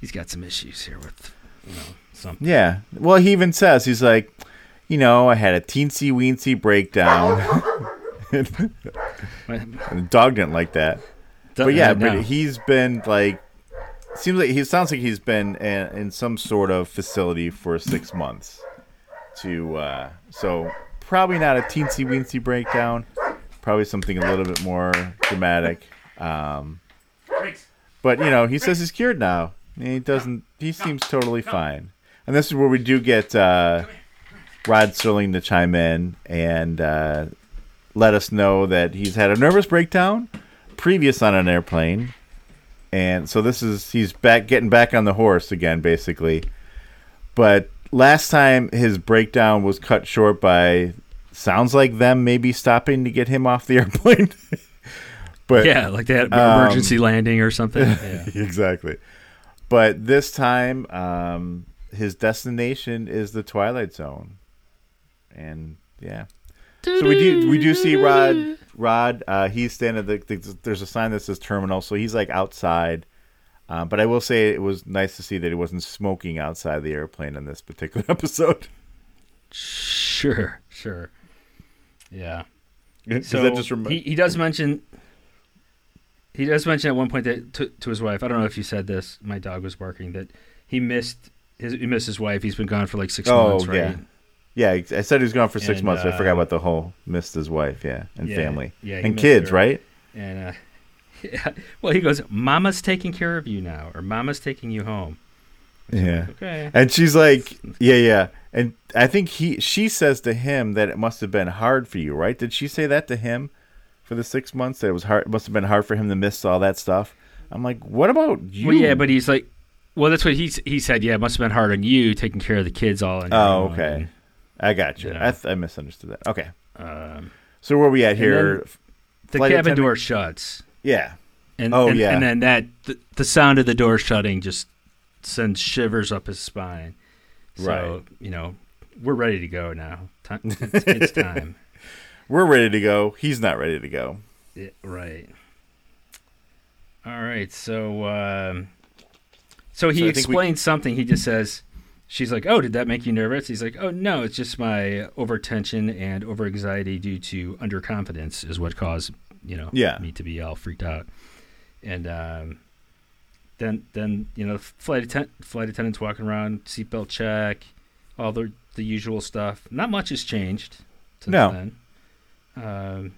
He's got some issues here with you know something. Yeah. Well, he even says he's like, you know, I had a teensy weensy breakdown. (laughs) the dog didn't like that. But yeah, but he's been like, seems like he sounds like he's been in, in some sort of facility for six months. To uh, so probably not a teensy weensy breakdown. Probably something a little bit more dramatic. Um, but you know, he says he's cured now. He doesn't. He seems totally fine. And this is where we do get uh, Rod Serling to chime in and uh, let us know that he's had a nervous breakdown previous on an airplane, and so this is he's back getting back on the horse again, basically. But last time his breakdown was cut short by sounds like them maybe stopping to get him off the (laughs) airplane. but yeah, like they had an Um, emergency landing or something. (laughs) Yeah. exactly. But this time, um, his destination is the Twilight Zone, and yeah. So we do we do see Rod. Rod, uh, he's standing. The, the, there's a sign that says terminal, so he's like outside. Uh, but I will say it was nice to see that he wasn't smoking outside the airplane in this particular (laughs) episode. Sure, sure. Yeah. So that just rem- he, he does mention he does mention at one point that to, to his wife. I don't know if you said this. My dog was barking that he missed his he missed his wife. He's been gone for like six Oh, months, right? yeah. Yeah, I said he was gone for six And, months. but I forgot uh, about the whole missed his wife, yeah, and Yeah, family, yeah, and kids, her. right? And uh, yeah. (laughs) well, he goes, "Mama's taking care of you now, or Mama's taking you home." Yeah. Okay. And she's like, yeah, yeah. And I think he she says to him that it must have been hard for you, right? Did she say that to him for the six months that it was hard? It must have been hard for him to miss all that stuff. I'm like, what about you? Well, yeah, but he's like, well, that's what he he said. Yeah, it must have been hard on you taking care of the kids all on oh, own. okay, I got you. Yeah. I, th- I misunderstood that. Okay, Um, so where are we at here? the cabin attendant- door shuts. Yeah, And, Oh, and, yeah. and then that the, the sound of the door shutting just sends shivers up his spine. So Right. you know we're ready to go now. (laughs) It's, it's time. we're ready to go. He's not ready to go. Right. All right. So um, so he So think we- explains something. He just says. She's like, "Oh, did that make you nervous?" He's like, "Oh, no, it's just my overtension and overanxiety due to underconfidence is what caused, you know, Yeah. me to be all freaked out." And um, then, then you know, flight attendant, flight attendants walking around, seatbelt check, all the the usual stuff. Not much has changed since No. then. Um,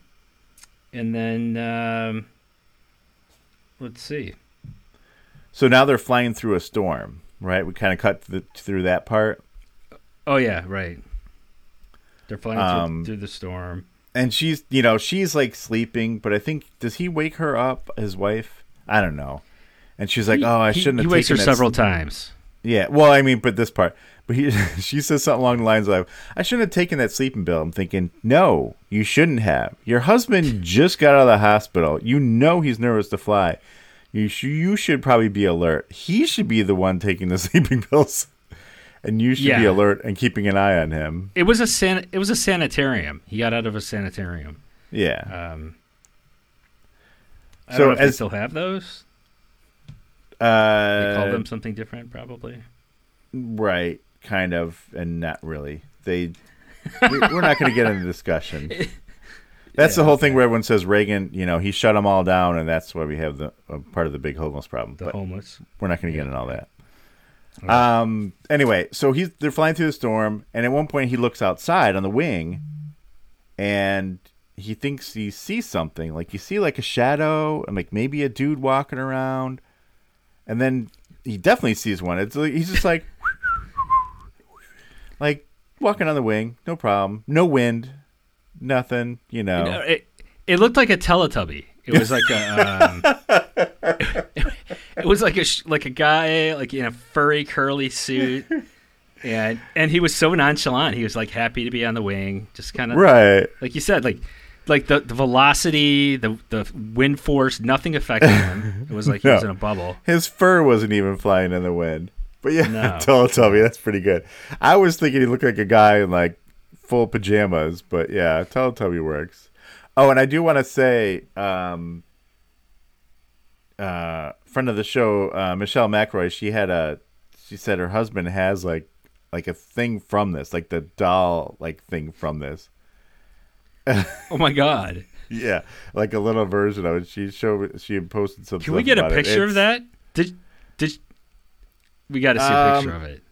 and then um, let's see. So now they're flying through a storm, right? We kind of cut th- through that part. Oh yeah, right. They're flying Um, through, through the storm. And she's you know she's like sleeping but i think does he wake her up his wife i don't know and she's like He- oh i shouldn't He have wakes her several s-" times. Yeah, well, I mean, but this part, but he, (laughs) she says something along the lines of, "I shouldn't have taken that sleeping pill." I'm thinking, no, you shouldn't have. Your husband (laughs) just got out of the hospital. You know he's nervous to fly. You sh- you should probably be alert. He should be the one taking the (laughs) sleeping pills, and you should be alert and keeping an eye on him. It was a san- It was a sanitarium. He got out of a sanitarium. Yeah. Um, I So don't know if they as- still have those. Uh, They call them something different, probably. right, kind of, and not really. They. we- We're not going to get into discussion. (laughs) That's the whole thing where everyone says Reagan, you know, he shut them all down, and that's why we have the uh, part of the big homeless problem. The but homeless. we're not going to get into all that. Um. Anyway, so he's they're flying through the storm, and at one point he looks outside on the wing, and he thinks he sees something. Like you see like a shadow, and like maybe a dude walking around, and then he definitely sees one. It's like, he's just like, like walking on the wing, no problem, no wind, nothing. You know, You know, it, it looked like a Teletubby. It was like a. Um, it was like a like a guy like in a furry curly suit, and and he was so nonchalant. He was like happy to be on the wing, just kind of right? like you said, like like the, the velocity, the the wind force, nothing affected him. It was like he (laughs) was in a bubble. His fur wasn't even flying in the wind. But yeah, No. (laughs) Teletubby, that's pretty good. I was thinking he looked like a guy in like full pajamas, but yeah, Teletubby works. Oh, and I do want to say, um, uh, friend of the show, uh, Michelle McRoy, she had a, she said her husband has like, like a thing from this, like the doll like thing from this. Oh my god! (laughs) Yeah, like a little version of it. She showed, she posted something. Can we get a about it. picture of that? Did did we got to see a picture Um, of it?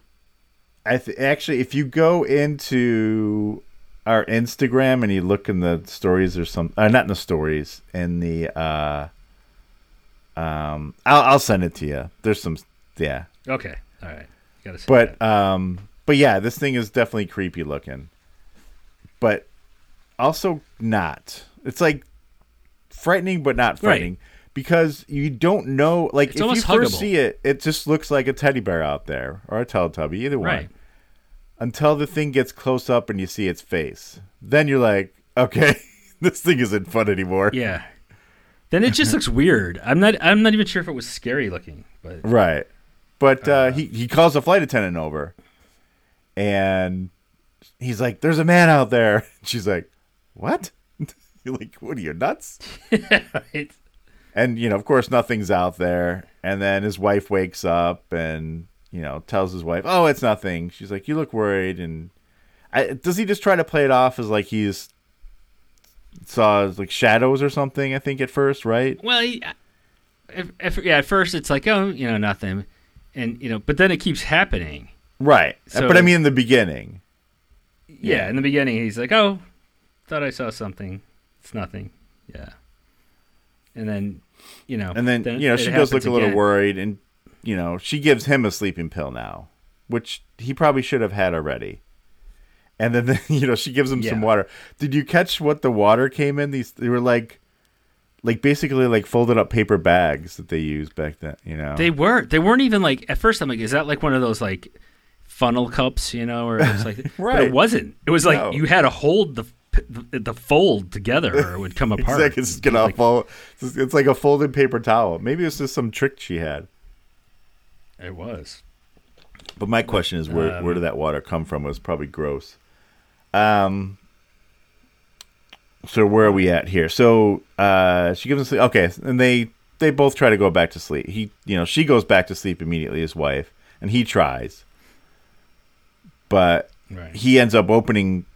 I th- actually, if you go into our Instagram and you look in the stories or some, uh, not in the stories, in the, uh, um, I'll I'll send it to you. There's some, yeah, Okay, all right. Got to see. but that. um, but yeah, this thing is definitely creepy looking, but also not. It's like frightening, but not frightening. Because you don't know, like It's if you almost first see it, it just looks like a teddy bear out there or a Teletubby, either one right. Until the thing gets close up and you see its face. Then you're like, okay, (laughs) this thing isn't fun anymore. Yeah. Then it just looks (laughs) weird. I'm not. I'm not even sure if it was scary looking, but Right. But uh, he, he calls the flight attendant over and he's like, there's a man out there. (laughs) She's like, what? you're like, what are you, nuts? Right. And, you know, of course, nothing's out there. And then his wife wakes up and, you know, tells his wife, oh, it's nothing. She's like, you look worried. And I, does he just try to play it off as like he's saw like shadows or something, I think, at first, right? Well, he- if, if, yeah. At first, it's like, oh, you know, nothing, and you know, but then it keeps happening. Right. So- but I mean, in the beginning. Yeah. In the beginning, he's like, oh, thought I saw something. It's nothing. Yeah. And then, you know, And then, you know, she does look a little again. worried. And, you know, she gives him a sleeping pill now, which he probably should have had already. And then, (laughs) you know, she gives him some water. Did you catch what the water came in? These, they were like, like basically like folded up paper bags that they used back then, you know? They were. They weren't even like. At first, I'm like, is that like one of those like funnel cups, you know, or it's like. (laughs) But Right. it wasn't. It was like No. you had to hold the the, the fold together, or it would come (laughs) apart. like it's gonna Like, fold. It's, it's like a folded paper towel. Maybe it's just some trick she had. It was. But my question is, where Um, where did that water come from? It was probably gross. Um. So where are we at here? So uh, she gives him sleep. Okay, and they they both try to go back to sleep. He, you know, she goes back to sleep immediately. His wife, and he tries, but Right. he ends up opening.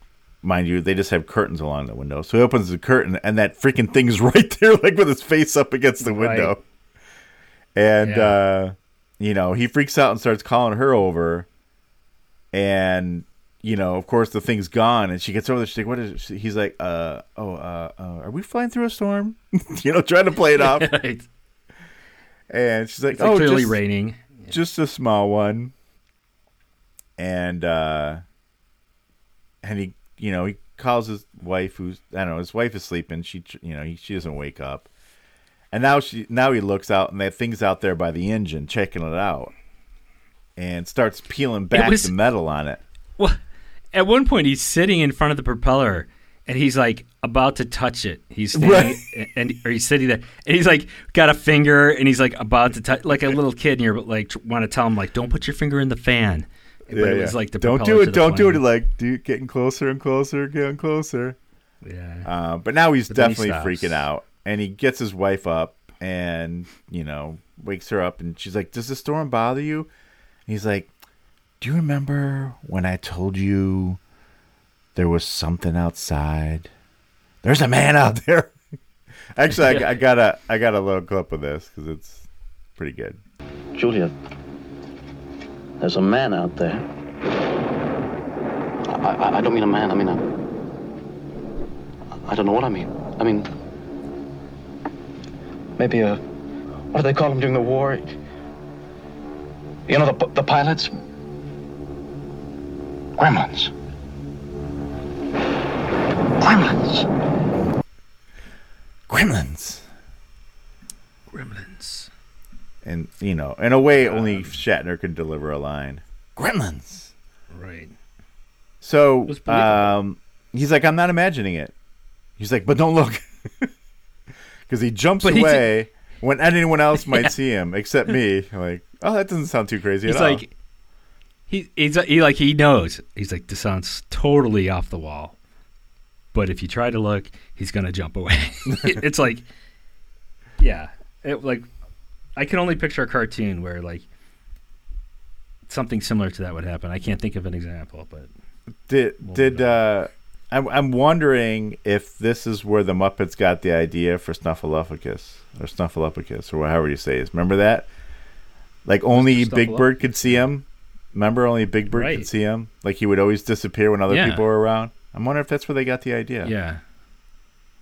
Mind you, they just have curtains along the window. So he opens the curtain, and that freaking thing's (laughs) right there, like with his face up against the window. Right. And Yeah. uh, you know, he freaks out and starts calling her over. And you know, of course, the thing's gone, and she gets over there. She's like, "What is?" It? He's like, "Uh, oh, uh, uh, are we flying through a storm?" (laughs) you know, trying to play it off. (laughs) Right. And she's like, It's like "Oh, clearly just, raining. just a small one." And uh, and he, you know, he calls his wife, who's I don't know, his wife is sleeping. She, you know, he, she doesn't wake up. And now she, now he looks out, and that thing's out there by the engine, checking it out. and starts peeling back was- the metal on it. Well, at one point he's sitting in front of the propeller and he's like about to touch it. He's standing Right. and or he's sitting there and he's like got a finger and he's like about to touch like a little kid and you're like want to tell him like don't put your finger in the fan. But it was like the don't do it, don't do it. Like do, getting closer and closer, getting closer. Yeah. Uh, but now he's But then he definitely freaking out, and he gets his wife up, and you know wakes her up, and she's like, "Does the storm bother you?" And he's like, "Do you remember when I told you there was something outside? There's a man out there." (laughs) Actually, I, I got a I got a little clip of this because it's pretty good. Julia, there's a man out there. I, I, I don't mean a man, I mean a. I don't know what I mean. I mean. Maybe a. What do they call them during the war? You know, the, the pilots? Gremlins. Gremlins. Gremlins, Gremlins. and you know, in a way, only Shatner can deliver a line. Gremlins. Right. So um, he's like, I'm not imagining it. He's like, but don't look, (laughs) because he jumps But away when anyone else (laughs) might Yeah. see him except me. Like, oh, that doesn't sound too crazy He's at all. like he he's he like he knows. He's like this sounds totally off the wall. But if you try to look, he's gonna jump away. (laughs) (laughs) it's like yeah, it like I can only picture a cartoon where like something similar to that would happen. I can't think of an example, but did Well, did uh, I'm I'm wondering if this is where the Muppets got the idea for Snuffleupagus or Snuffleupagus or however you say it. Remember that? Like only Big Bird could see him. Remember, only Big Bird could see him. Like he would always disappear when other Yeah. people were around. I'm wondering if that's where they got the idea. yeah.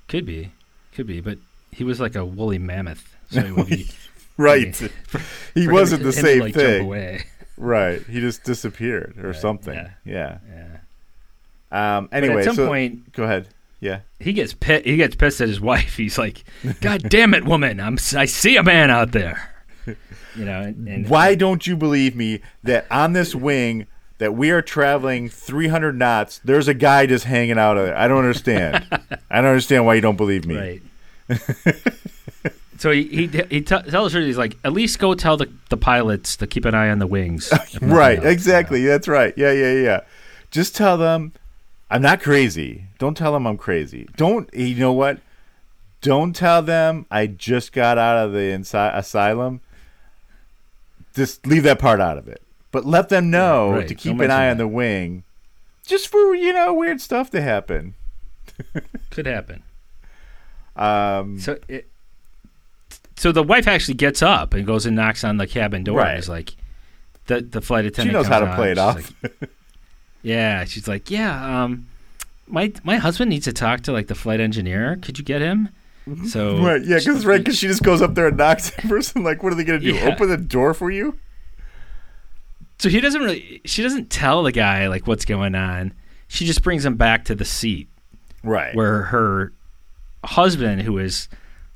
Could be. Could be, but he was like a woolly mammoth. So it would be (laughs) Right. (laughs) For he wasn't the him to, same like, thing. Right. He just disappeared or Right, something. yeah. Yeah. Yeah. Um. But Anyway, at some so point go ahead. Yeah. he gets pit, he gets pissed at his wife. He's like, "God damn it, woman! I'm I see a man out there." (laughs) You know, and, and Why don't you believe me that on this wing that we are traveling 300 knots, there's a guy just hanging out of there? I don't understand. (laughs) I don't understand why you don't believe me. Right. so he he, he t- tells her he's like, at least go tell the, the pilots to keep an eye on the wings. (laughs) Right. else." Exactly. That's right. Yeah. Yeah. Yeah. Just tell them I'm not crazy. Don't tell them I'm crazy. Don't. You know what? Don't tell them I just got out of the insi- asylum. Just leave that part out of it. But let them know right. to Don't keep an mention eye on the wing, just for you know weird stuff to happen. (laughs) Could happen. Um, So it, so the wife actually gets up and goes and knocks on the cabin door. Right. And is like, the the flight she attendant. knows how to play it off. like- (laughs) yeah, she's like, yeah. Um, my my husband needs to talk to like the flight engineer. Could you get him? So right? Yeah, because right, because she just goes up there and knocks (laughs) the person. Like, what are they gonna do? Yeah. Open the door for you? So he doesn't really. She doesn't tell the guy like what's going on. She just brings him back to the seat Right. where her husband, who is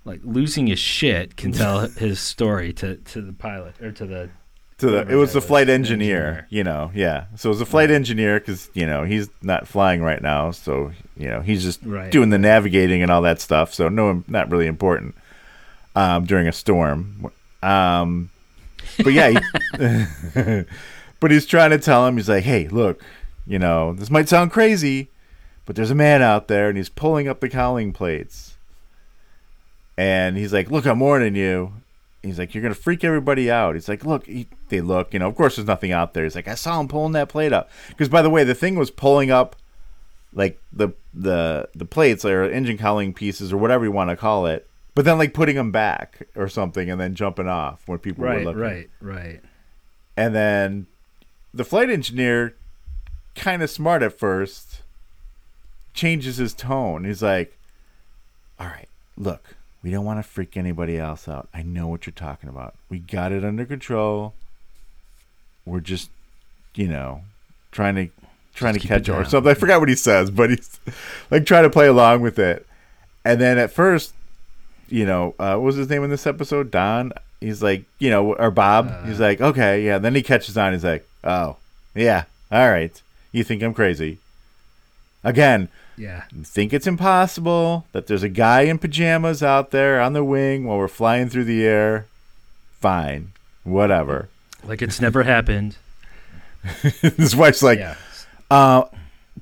like losing his shit, can (laughs) tell his story to to the pilot or to the. To the it was the flight engineer, you know yeah. So it was the flight engineer because you know he's not flying right now so you know he's just Right. doing the navigating and all that stuff so no not really important um, during a storm. Um, but yeah he, (laughs) but he's trying to tell him he's like hey look you know this might sound crazy but there's a man out there and he's pulling up the cowling plates. And he's like look i'm warning you He's like, you're gonna freak everybody out. He's like, look, he, they look, you know. Of course, there's nothing out there. He's like, I saw him pulling that plate up. Because by the way, the thing was pulling up, like the the the plates or engine cowling pieces or whatever you want to call it, but then like putting them back or something and then jumping off when people were looking. Right, right, right. And then the flight engineer, kind of smart at first, changes his tone. He's like, "All right, look, we don't want to freak anybody else out. I know what you're talking about. We got it under control. We're just, you know, trying to trying Just to it catch or something. I forgot what he says, but he's like trying to play along with it. And then at first, you know, uh, what was his name in this episode? Don. he's like, you know, or Bob. Uh. he's like, okay, yeah. Then he catches on. He's like, oh, yeah, all right. You think I'm crazy? Again, Yeah. think it's impossible that there's a guy in pajamas out there on the wing while we're flying through the air. Fine, whatever. Like it's never happened. (laughs) His wife's like, yeah. Uh,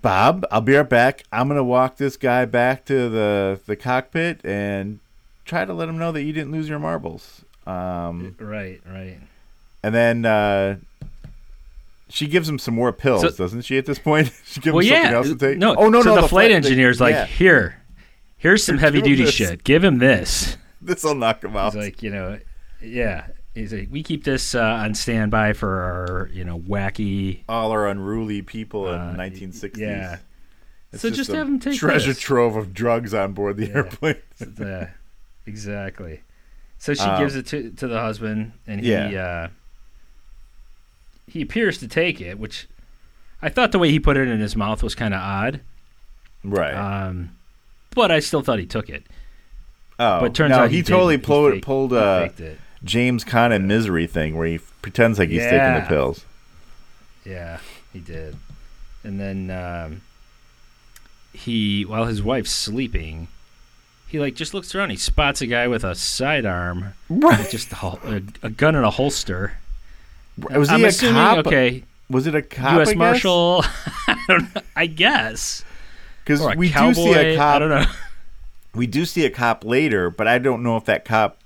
Bob, I'll be right back. I'm gonna walk this guy back to the the cockpit and try to let him know that you didn't lose your marbles. Um, Right, right. and then uh, she gives him some more pills, So- doesn't she? At this point, (laughs) she gives Well, him something yeah. else to take. No, oh no, so no. the, flight engineer's like, yeah, here, here's some (laughs) heavy duty this." shit. Give him this. (laughs) this will knock him out. He's like, you know, yeah. He's like, we keep this uh, on standby for our, you know, wacky. All our unruly people in Uh, 1960s. yeah. It's So just a have him take a treasure this. trove of drugs on board the airplane. the, exactly. So she Um, gives it to to the husband, and he Yeah. uh, he appears to take it, which I thought the way he put it in his mouth was kind of odd. right. Um, but I still thought he took it. oh, but turns no, out he, he totally didn't. He pulled faked- pulled uh, faked. James Caan misery thing where he pretends like he's taking the pills. Yeah, he did. And then um, he, while his wife's sleeping, he like just looks around. He spots a guy with a sidearm, with just a, a, a gun in a holster. Was I'm he a assuming, cop? okay, Was it a cop? U.S. Marshal. (laughs) I don't know. I guess. Because we cowboy. do see a cop. I don't know. (laughs) We do see a cop later, but I don't know if that cop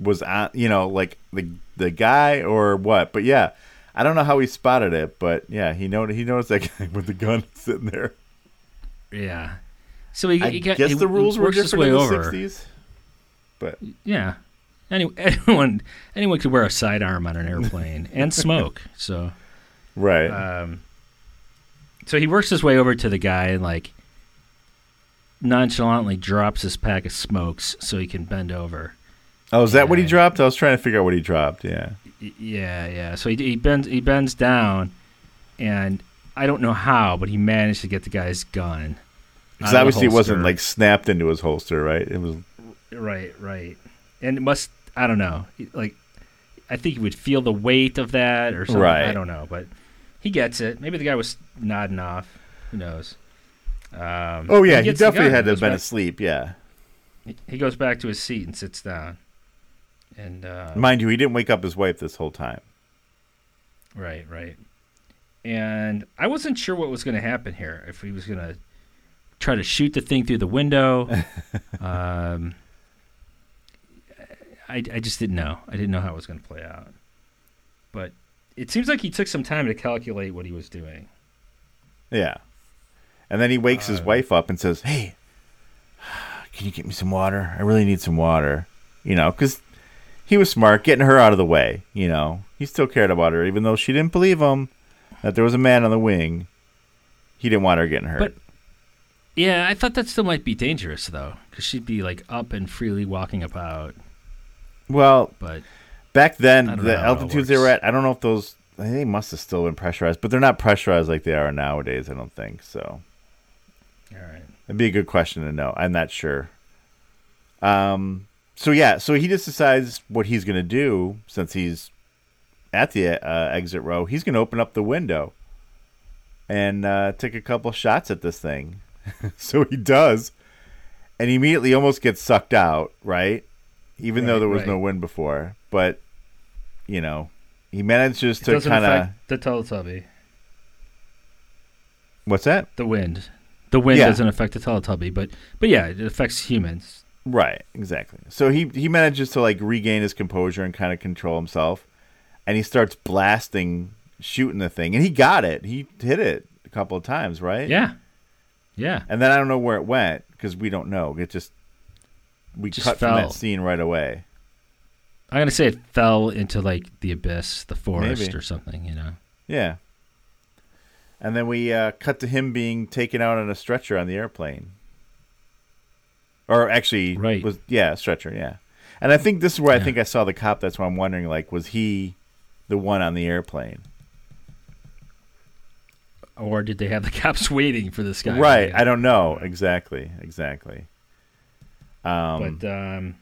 was on. You know, like the the guy or what. But yeah, I don't know how he spotted it. But yeah, he know he noticed that (laughs) guy with the gun sitting there. Yeah. So he, I he got, guess he the rules were different way in the over. '60s. But Yeah. Any, (laughs) anyone anyone could wear a sidearm on an airplane (laughs) and smoke. So right, um, so he works his way over to the guy and like nonchalantly drops his pack of smokes so he can bend over. oh, is that what he dropped? I was trying to figure out what he dropped. Yeah, Yeah, yeah. So he, he bends he bends down, and I don't know how, but he managed to get the guy's gun. because out of the obviously it wasn't like snapped into his holster, right? It was Right, right. And it must I don't know. Like I think he would feel the weight of that or something. Right. I don't know, but he gets it. Maybe the guy was nodding off. Who knows? Um, Oh yeah, he the definitely had to have been back- asleep. Yeah, he- He goes back to his seat and sits down. And uh, mind you, he didn't wake up his wife this whole time. Right, right. And I wasn't sure what was going to happen here. If he was going to try to shoot the thing through the window. (laughs) um, I, I just didn't know. I didn't know how it was going to play out. But it seems like he took some time to calculate what he was doing. Yeah. And then he wakes Uh, his wife up and says, "Hey, can you get me some water? I really need some water." You know, because he was smart, getting her out of the way. You know, he still cared about her, even though she didn't believe him that there was a man on the wing. He didn't want her getting hurt. But yeah, I thought that still might be dangerous though, because she'd be like up and freely walking about. Well, But back then, the altitudes they were at, I don't know if those they must have still been pressurized, but they're not pressurized like they are nowadays. I don't think so. all right, That'd be a good question to know. I'm not sure. Um. So yeah. So he just decides what he's gonna do since he's at the uh, exit row. He's gonna open up the window and uh, take a couple shots at this thing. (laughs) so he does, and he immediately almost gets sucked out. Right. Even though there was right. no wind before, but you know, he manages to kind of. the Teletubby. What's that? The wind, the wind Yeah. doesn't affect the Teletubby, but but yeah, it affects humans. Right, exactly. So he he manages to like regain his composure and kind of control himself, and he starts blasting, shooting the thing, and he got it. He hit it a couple of times, right? Yeah, yeah. And then I don't know where it went because we don't know. It just we Just cut from that scene right away. I'm gonna say it fell into like the abyss, the forest, Maybe. or something. You know. Yeah. And then we uh, cut to him being taken out on a stretcher on the airplane. Or actually, Right. was yeah, stretcher, yeah. And I think this is where I think I saw the cop. That's why I'm wondering, like, was he the one on the airplane? Or did they have the cops (laughs) waiting for this guy? right. I don't know exactly. Exactly. Um, But um,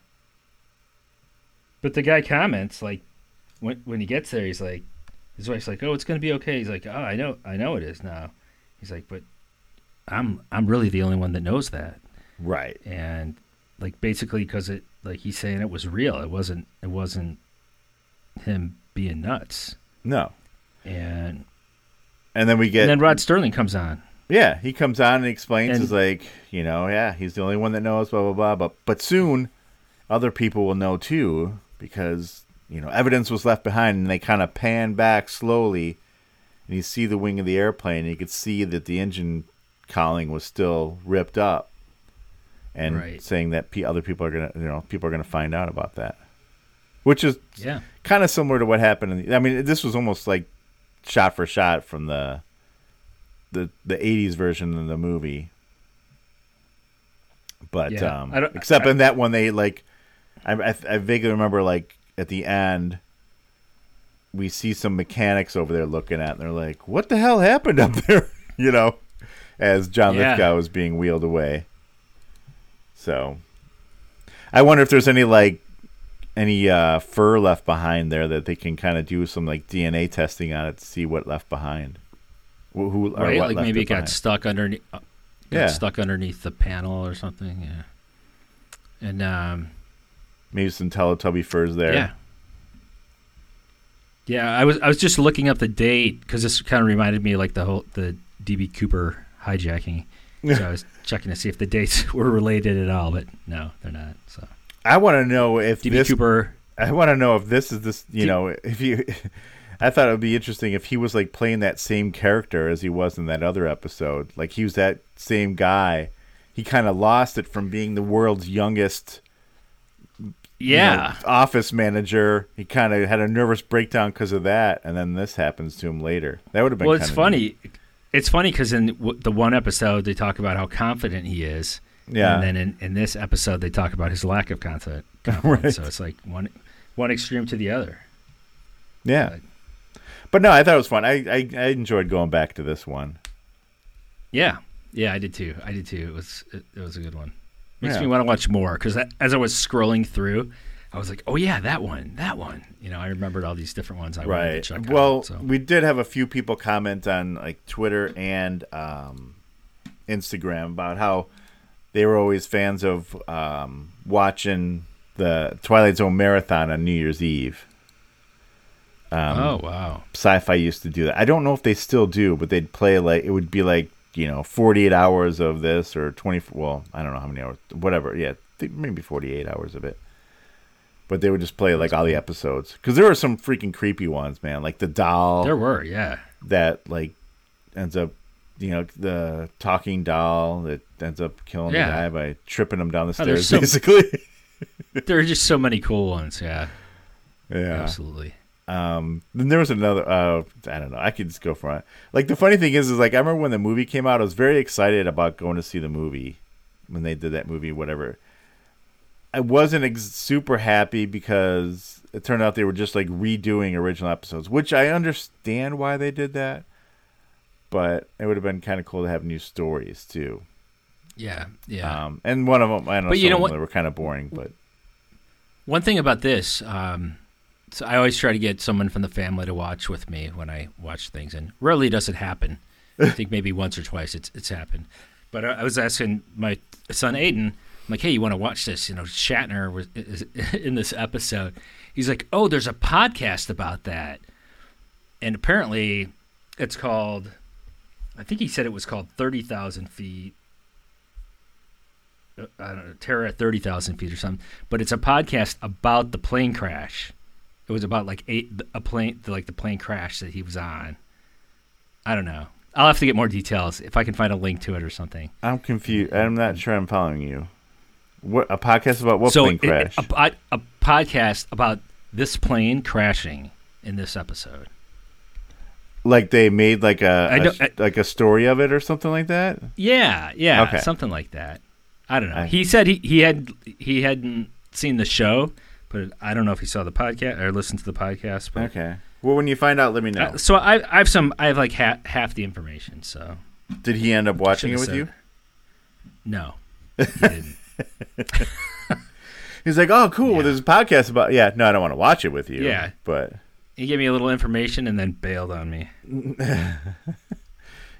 but the guy comments like when when he gets there, he's like, his wife's like, "Oh, it's gonna be okay." He's like, "Oh, I know, I know it is now." He's like, "But I'm I'm really the only one that knows that." Right. and like basically because it like he's saying it was real it wasn't it wasn't him being nuts No. and, And then we get and then rod Serling comes on Yeah, he comes on and explains. And- He's like, you know, yeah, he's the only one that knows, blah blah blah. But but soon, other people will know too because you know evidence was left behind, and they kind of pan back slowly, and you see the wing of the airplane. And you could see that the engine cowling was still ripped up, and Right. saying that other people are gonna, you know, people are gonna find out about that, which is yeah kind of similar to what happened. In the, I mean, this was almost like shot for shot from the the the '80s version of the movie. But Yeah, um, except I- in that one, they like, I, I I vaguely remember like at the end, we see some mechanics over there looking at, and they're like, "What the hell happened up (laughs) there?" you know, as John Yeah. Lithgow was being wheeled away. So, I wonder if there's any like any uh, fur left behind there that they can kind of do some like DNA testing on it to see what left behind. Who, who right like maybe it got behind. stuck underneath uh, got Yeah. stuck underneath the panel or something yeah and um maybe some Teletubby furs there. yeah yeah i was i was just looking up the date because this kind of reminded me of like the whole the db cooper hijacking so i was (laughs) checking to see if the dates (laughs) were related at all but no they're not so I want to know if db this. cooper I want to know if this is this. You Do- know, if you. (laughs) I thought it would be interesting if he was like playing that same character as he was in that other episode. Like he was that same guy. He kind of lost it from being the world's youngest you yeah know, office manager. He kind of had a nervous breakdown because of that, and then this happens to him later. That would have been. well, it's funny. It's funny because in w- the one episode they talk about how confident he is, Yeah. and then in, in this episode they talk about his lack of (laughs) confidence. confidence. Right. So it's like one one extreme to the other. Yeah. But no, I thought it was fun. I, I, I enjoyed going back to this one. Yeah, yeah, I did too. I did too. It was it, it was a good one. Makes Yeah. me want to watch more because as I was scrolling through, I was like, oh yeah, that one, that one. You know, I remembered all these different ones I wanted right. to check Well, out. So. we did have a few people comment on like Twitter and um, Instagram about how they were always fans of um, watching the Twilight Zone marathon on New Year's Eve. Um, oh wow. Sci-Fi used to do that. I don't know if they still do, but they'd play like it would be like you know 48 hours of this or 20. Well, I don't know how many hours, whatever. Yeah, th- maybe 48 hours of it. But they would just play like all the episodes because there were some freaking creepy ones, man. Like the doll There were, yeah. that like ends up, you know, the talking doll that ends up killing Yeah. the guy by tripping him down the Oh, stairs, (laughs) basically. (laughs) There are just so many cool ones. Yeah, yeah. absolutely. Um, then there was another. Uh, I don't know. I could just go for it. Like the funny thing is, is like I remember when the movie came out, I was very excited about going to see the movie when they did that movie, whatever. I wasn't ex- super happy because it turned out they were just like redoing original episodes, which I understand why they did that. But it would have been kind of cool to have new stories too. Yeah, yeah. Um, and one of them, I don't know, But you some know of them what? they were kind of boring, but One thing about this, um, so I always try to get someone from the family to watch with me when I watch things, and rarely does it happen. I (laughs) think maybe once or twice it's it's happened. But I, I was asking my son Aiden, I'm like, "Hey, you want to watch this? You know, Shatner was (laughs) is in this episode." He's like, "Oh, there's a podcast about that," and apparently, it's called. I think he said it was called Thirty Thousand Feet. uh, I don't know, Terror at 30,000 feet or something, but it's a podcast about the plane crash. It was about like eight, a plane, like the plane crash that he was on. I don't know. I'll have to get more details if I can find a link to it or something. I'm confused. I'm not sure I'm following you. What a podcast about what so plane it- crash? a, a podcast about this plane crashing in this episode. like they made like a, I a sh- like a story of it or something like that. Yeah, yeah, Okay. something like that. I don't know. I- he said he, he had he hadn't seen the show, but I don't know if he saw the podcast or listened to the podcast. But Okay. Well, when you find out, let me know. Uh, so I, I have some. I have like ha- half the information. So Did he end up watching it with you? no, (laughs) he didn't. He's like, "Oh, cool. Well there's a podcast about." Yeah, no, I don't want to watch it with you. Yeah. but He gave me a little information and then bailed on me. (laughs)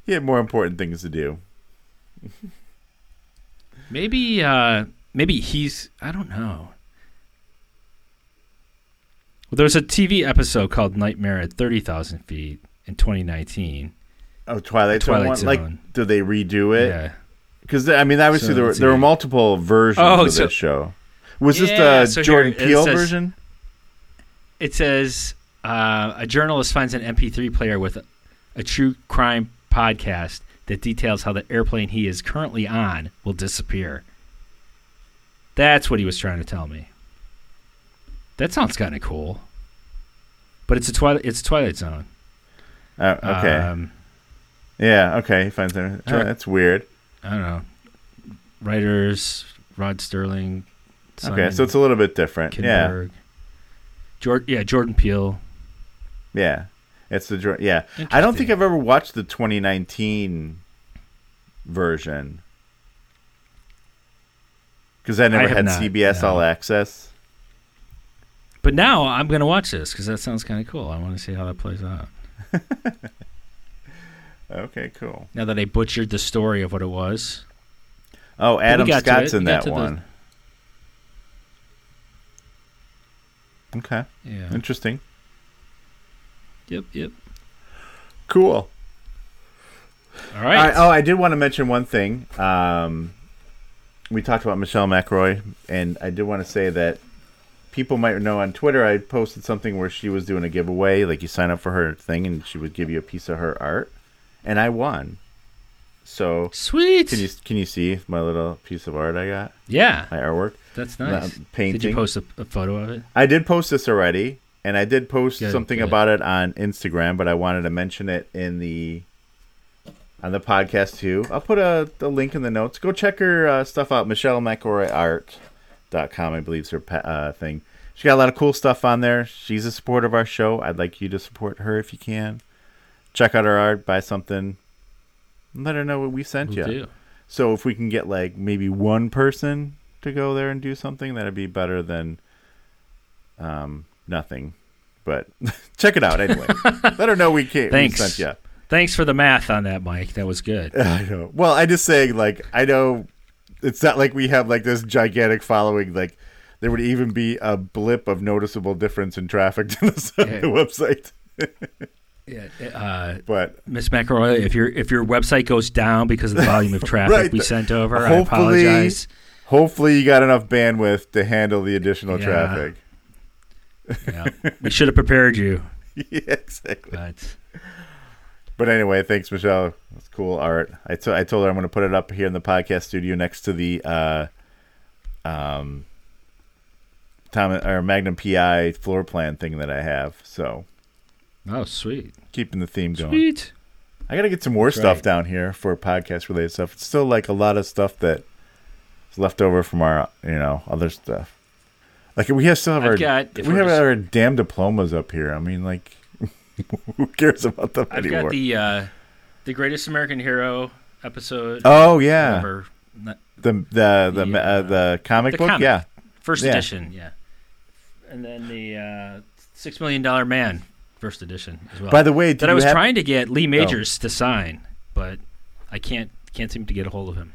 he had more important things to do. Maybe uh maybe he's I don't know. Well, there was a TV episode called Nightmare at 30,000 feet in 2019. Oh, Twilight, Twilight Zone. Zone. Like, do they redo it? Yeah. Because I mean, obviously So, there were, there were multiple versions Oh, of so- this show. Was this the so here Jordan it Peele says- version? It says uh, a journalist finds an MP3 player with a, a true crime podcast that details how the airplane he is currently on will disappear. That's what he was trying to tell me. That sounds kind of cool. But it's a twilight. It's Twilight Zone. Oh, okay. Um, yeah. Okay. He finds that. Oh, that's weird. I don't know. Writers Rod Serling. Okay, so it's a little bit different. Yeah. Kinberg. Jor- yeah, Jordan Peele. Yeah. It's the Jor- yeah. I don't think I've ever watched the 2019 version because I never I had not, CBS no. All Access. But now I'm going to watch this because that sounds kind of cool. I want to see how that plays out. (laughs) Okay, cool. Now that I butchered the story of what it was. Oh, Adam Scott's in that to the- one. Okay, Yeah. interesting. Yep. Yep. Cool. All right. I, oh, I did want to mention one thing. Um, we talked about Michelle McElroy, and I did want to say that people might know on Twitter I posted something where she was doing a giveaway, like you sign up for her thing, and she would give you a piece of her art, and I won. So Sweet. can you can you see my little piece of art I got? yeah. My artwork. That's nice. Painting. Did you post a, a photo of it? I did post this already, and I did post Good, something good. about it on Instagram, but I wanted to mention it in the on the podcast too. I'll put a, a link in the notes. Go check her uh, stuff out. Michelle McElroy Art.com, I believe is her uh, thing. She got a lot of cool stuff on there. She's a supporter of our show. I'd like you to support her if you can. Check out her art, buy something, and let her know what we sent Will you. do. So if we can get like maybe one person to go there and do something, that'd be better than um nothing. But (laughs) check it out anyway. (laughs) Let her know we can't. Thanks. We sent you. Thanks for the math on that, Mike. That was good. (laughs) I know. Well, I just saying like I know it's not like we have like this gigantic following. Like there would even be a blip of noticeable difference in traffic (laughs) to the, Yeah. the (laughs) website. Yeah. Uh, But Miss McElroy, if your if your website goes down because of the volume of (laughs) traffic Right. we sent over, I apologize. hopefully you got enough bandwidth to handle the additional Yeah. traffic. Yeah. we should have prepared you, yeah, exactly. but But anyway, thanks, Michelle. That's cool art. I told her I'm going to put it up here in the podcast studio next to the uh, um, Tom or Magnum PI floor plan thing that I have. So oh, sweet, keeping the theme going. sweet. I got to get some more That's stuff right. down here for podcast related stuff. It's still like a lot of stuff that is left over from our you know other stuff. Like we have still have I've our got- we have our damn diplomas up here. I mean, like who cares about them I've anymore? got the uh, the Greatest American Hero episode. oh yeah. whatever. The the the The, uh, uh, the comic the book, comic. yeah. First Yeah. edition, yeah. And then the uh, Six Million Dollar Man, first edition as well. By the way, that I was hap- trying to get Lee Majors to sign, but I can't can't seem to get a hold of him.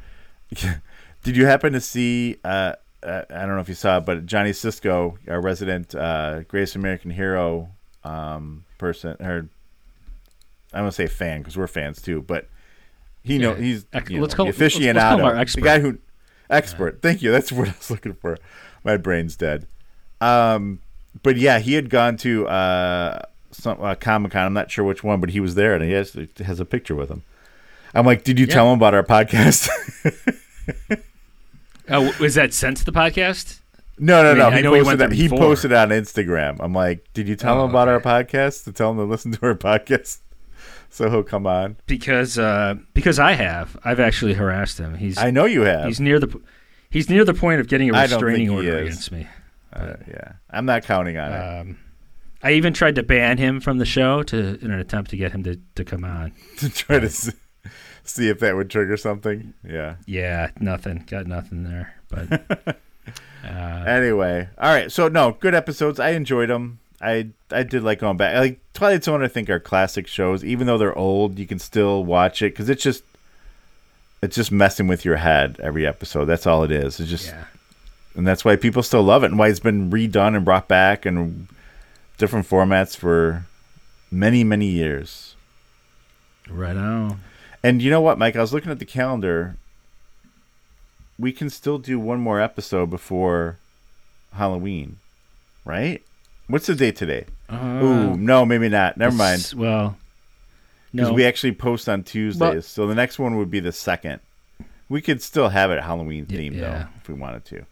(laughs) Did you happen to see? Uh, uh, I don't know if you saw it, but Johnny Cisco, our resident uh, Greatest American Hero um, person, or I don't to say fan because we're fans too, but he know Yeah. he's Ex- you let's call- the let's- let's call aficionado, our the guy who expert. Thank you. That's (laughs) what I was looking for. My brain's dead. Um, but yeah, he had gone to uh, some uh, Comic Con. I'm not sure which one, but he was there, and he has has a picture with him. I'm like, did you tell him about our podcast? (laughs) Oh, was that since the podcast? No, no, I mean, no. He posted that. He posted on Instagram. I'm like, did you tell Oh, him about okay. our podcast? To tell him to listen to our (laughs) podcast, so he'll come on. Because uh, because I have I've actually harassed him. He's I know you have. he's near the he's near the point of getting a restraining order against me. Uh, yeah, I'm not counting on it Um, I even tried to ban him from the show to in an attempt to get him to, to come on. (laughs) to try to s- see if that would trigger something. Yeah, Yeah, nothing. Got nothing there. But (laughs) Uh, anyway, all right. So no, good episodes. I enjoyed them. I I did like going back. Like Twilight Zone, I think are classic shows. Even though they're old, you can still watch it because it's just it's just messing with your head every episode. That's all it is. It's just, Yeah. and that's why people still love it, and why it's been redone and brought back and different formats for many many years. Right on. And you know what, Mike? I was looking at the calendar. We can still do one more episode before Halloween, right? What's the date today? Uh, Ooh, no, maybe not. Never mind. Well, Because no. we actually post on Tuesdays, so the next one would be the second. We could still have it Halloween themed yeah. though, if we wanted to.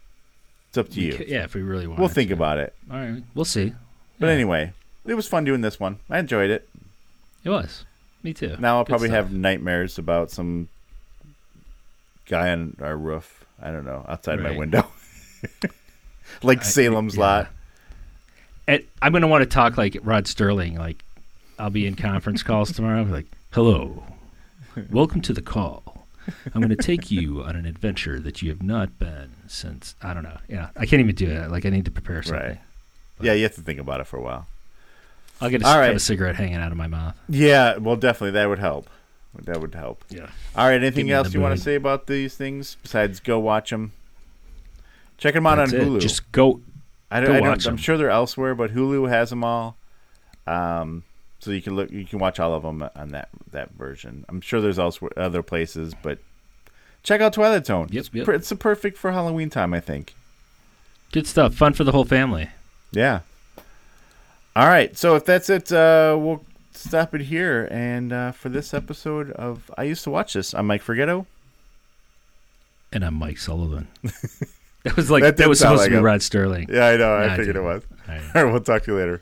It's up to We you. could- yeah, if we really want. We'll think about it. All right, we'll see. But Yeah. anyway, it was fun doing this one. I enjoyed it. It was. Me too. Now I'll Good probably stuff. have nightmares about some guy on our roof. I don't know, outside my window, (laughs) like Salem's yeah. Lot. And I'm gonna want to talk like Rod Serling. Like, I'll be in conference calls tomorrow. Like, "Hello, welcome to the call. I'm gonna take you on an adventure that you have not been since I don't know. Yeah, I can't even do it. Like, I need to prepare something. Right. Yeah, you have to think about it for a while. I'll get a, All have a cigarette hanging out of my mouth. Yeah, well, definitely that would help. That would help. Yeah. All right. Anything else you want to say about these things besides go watch them? Check them out That's on it. Hulu. Just go. I don't, go I don't, I'm sure they're elsewhere, but Hulu has them all. Um, so you can look, you can watch all of them on that that version. I'm sure there's also other places, but check out Twilight Zone. Yep, it's, yep. per- it's the perfect for Halloween time, I think. Good stuff. Fun for the whole family. Yeah. All right. So if that's it, uh, we'll stop it here. And uh, for this episode of I used to watch this, I'm Mike Forgetto. And I'm Mike Sullivan. (laughs) that was like That that, was supposed like to be him. Rod Serling. Yeah, I know. Nah, I figured it was. All right. (laughs) All right. We'll talk to you later.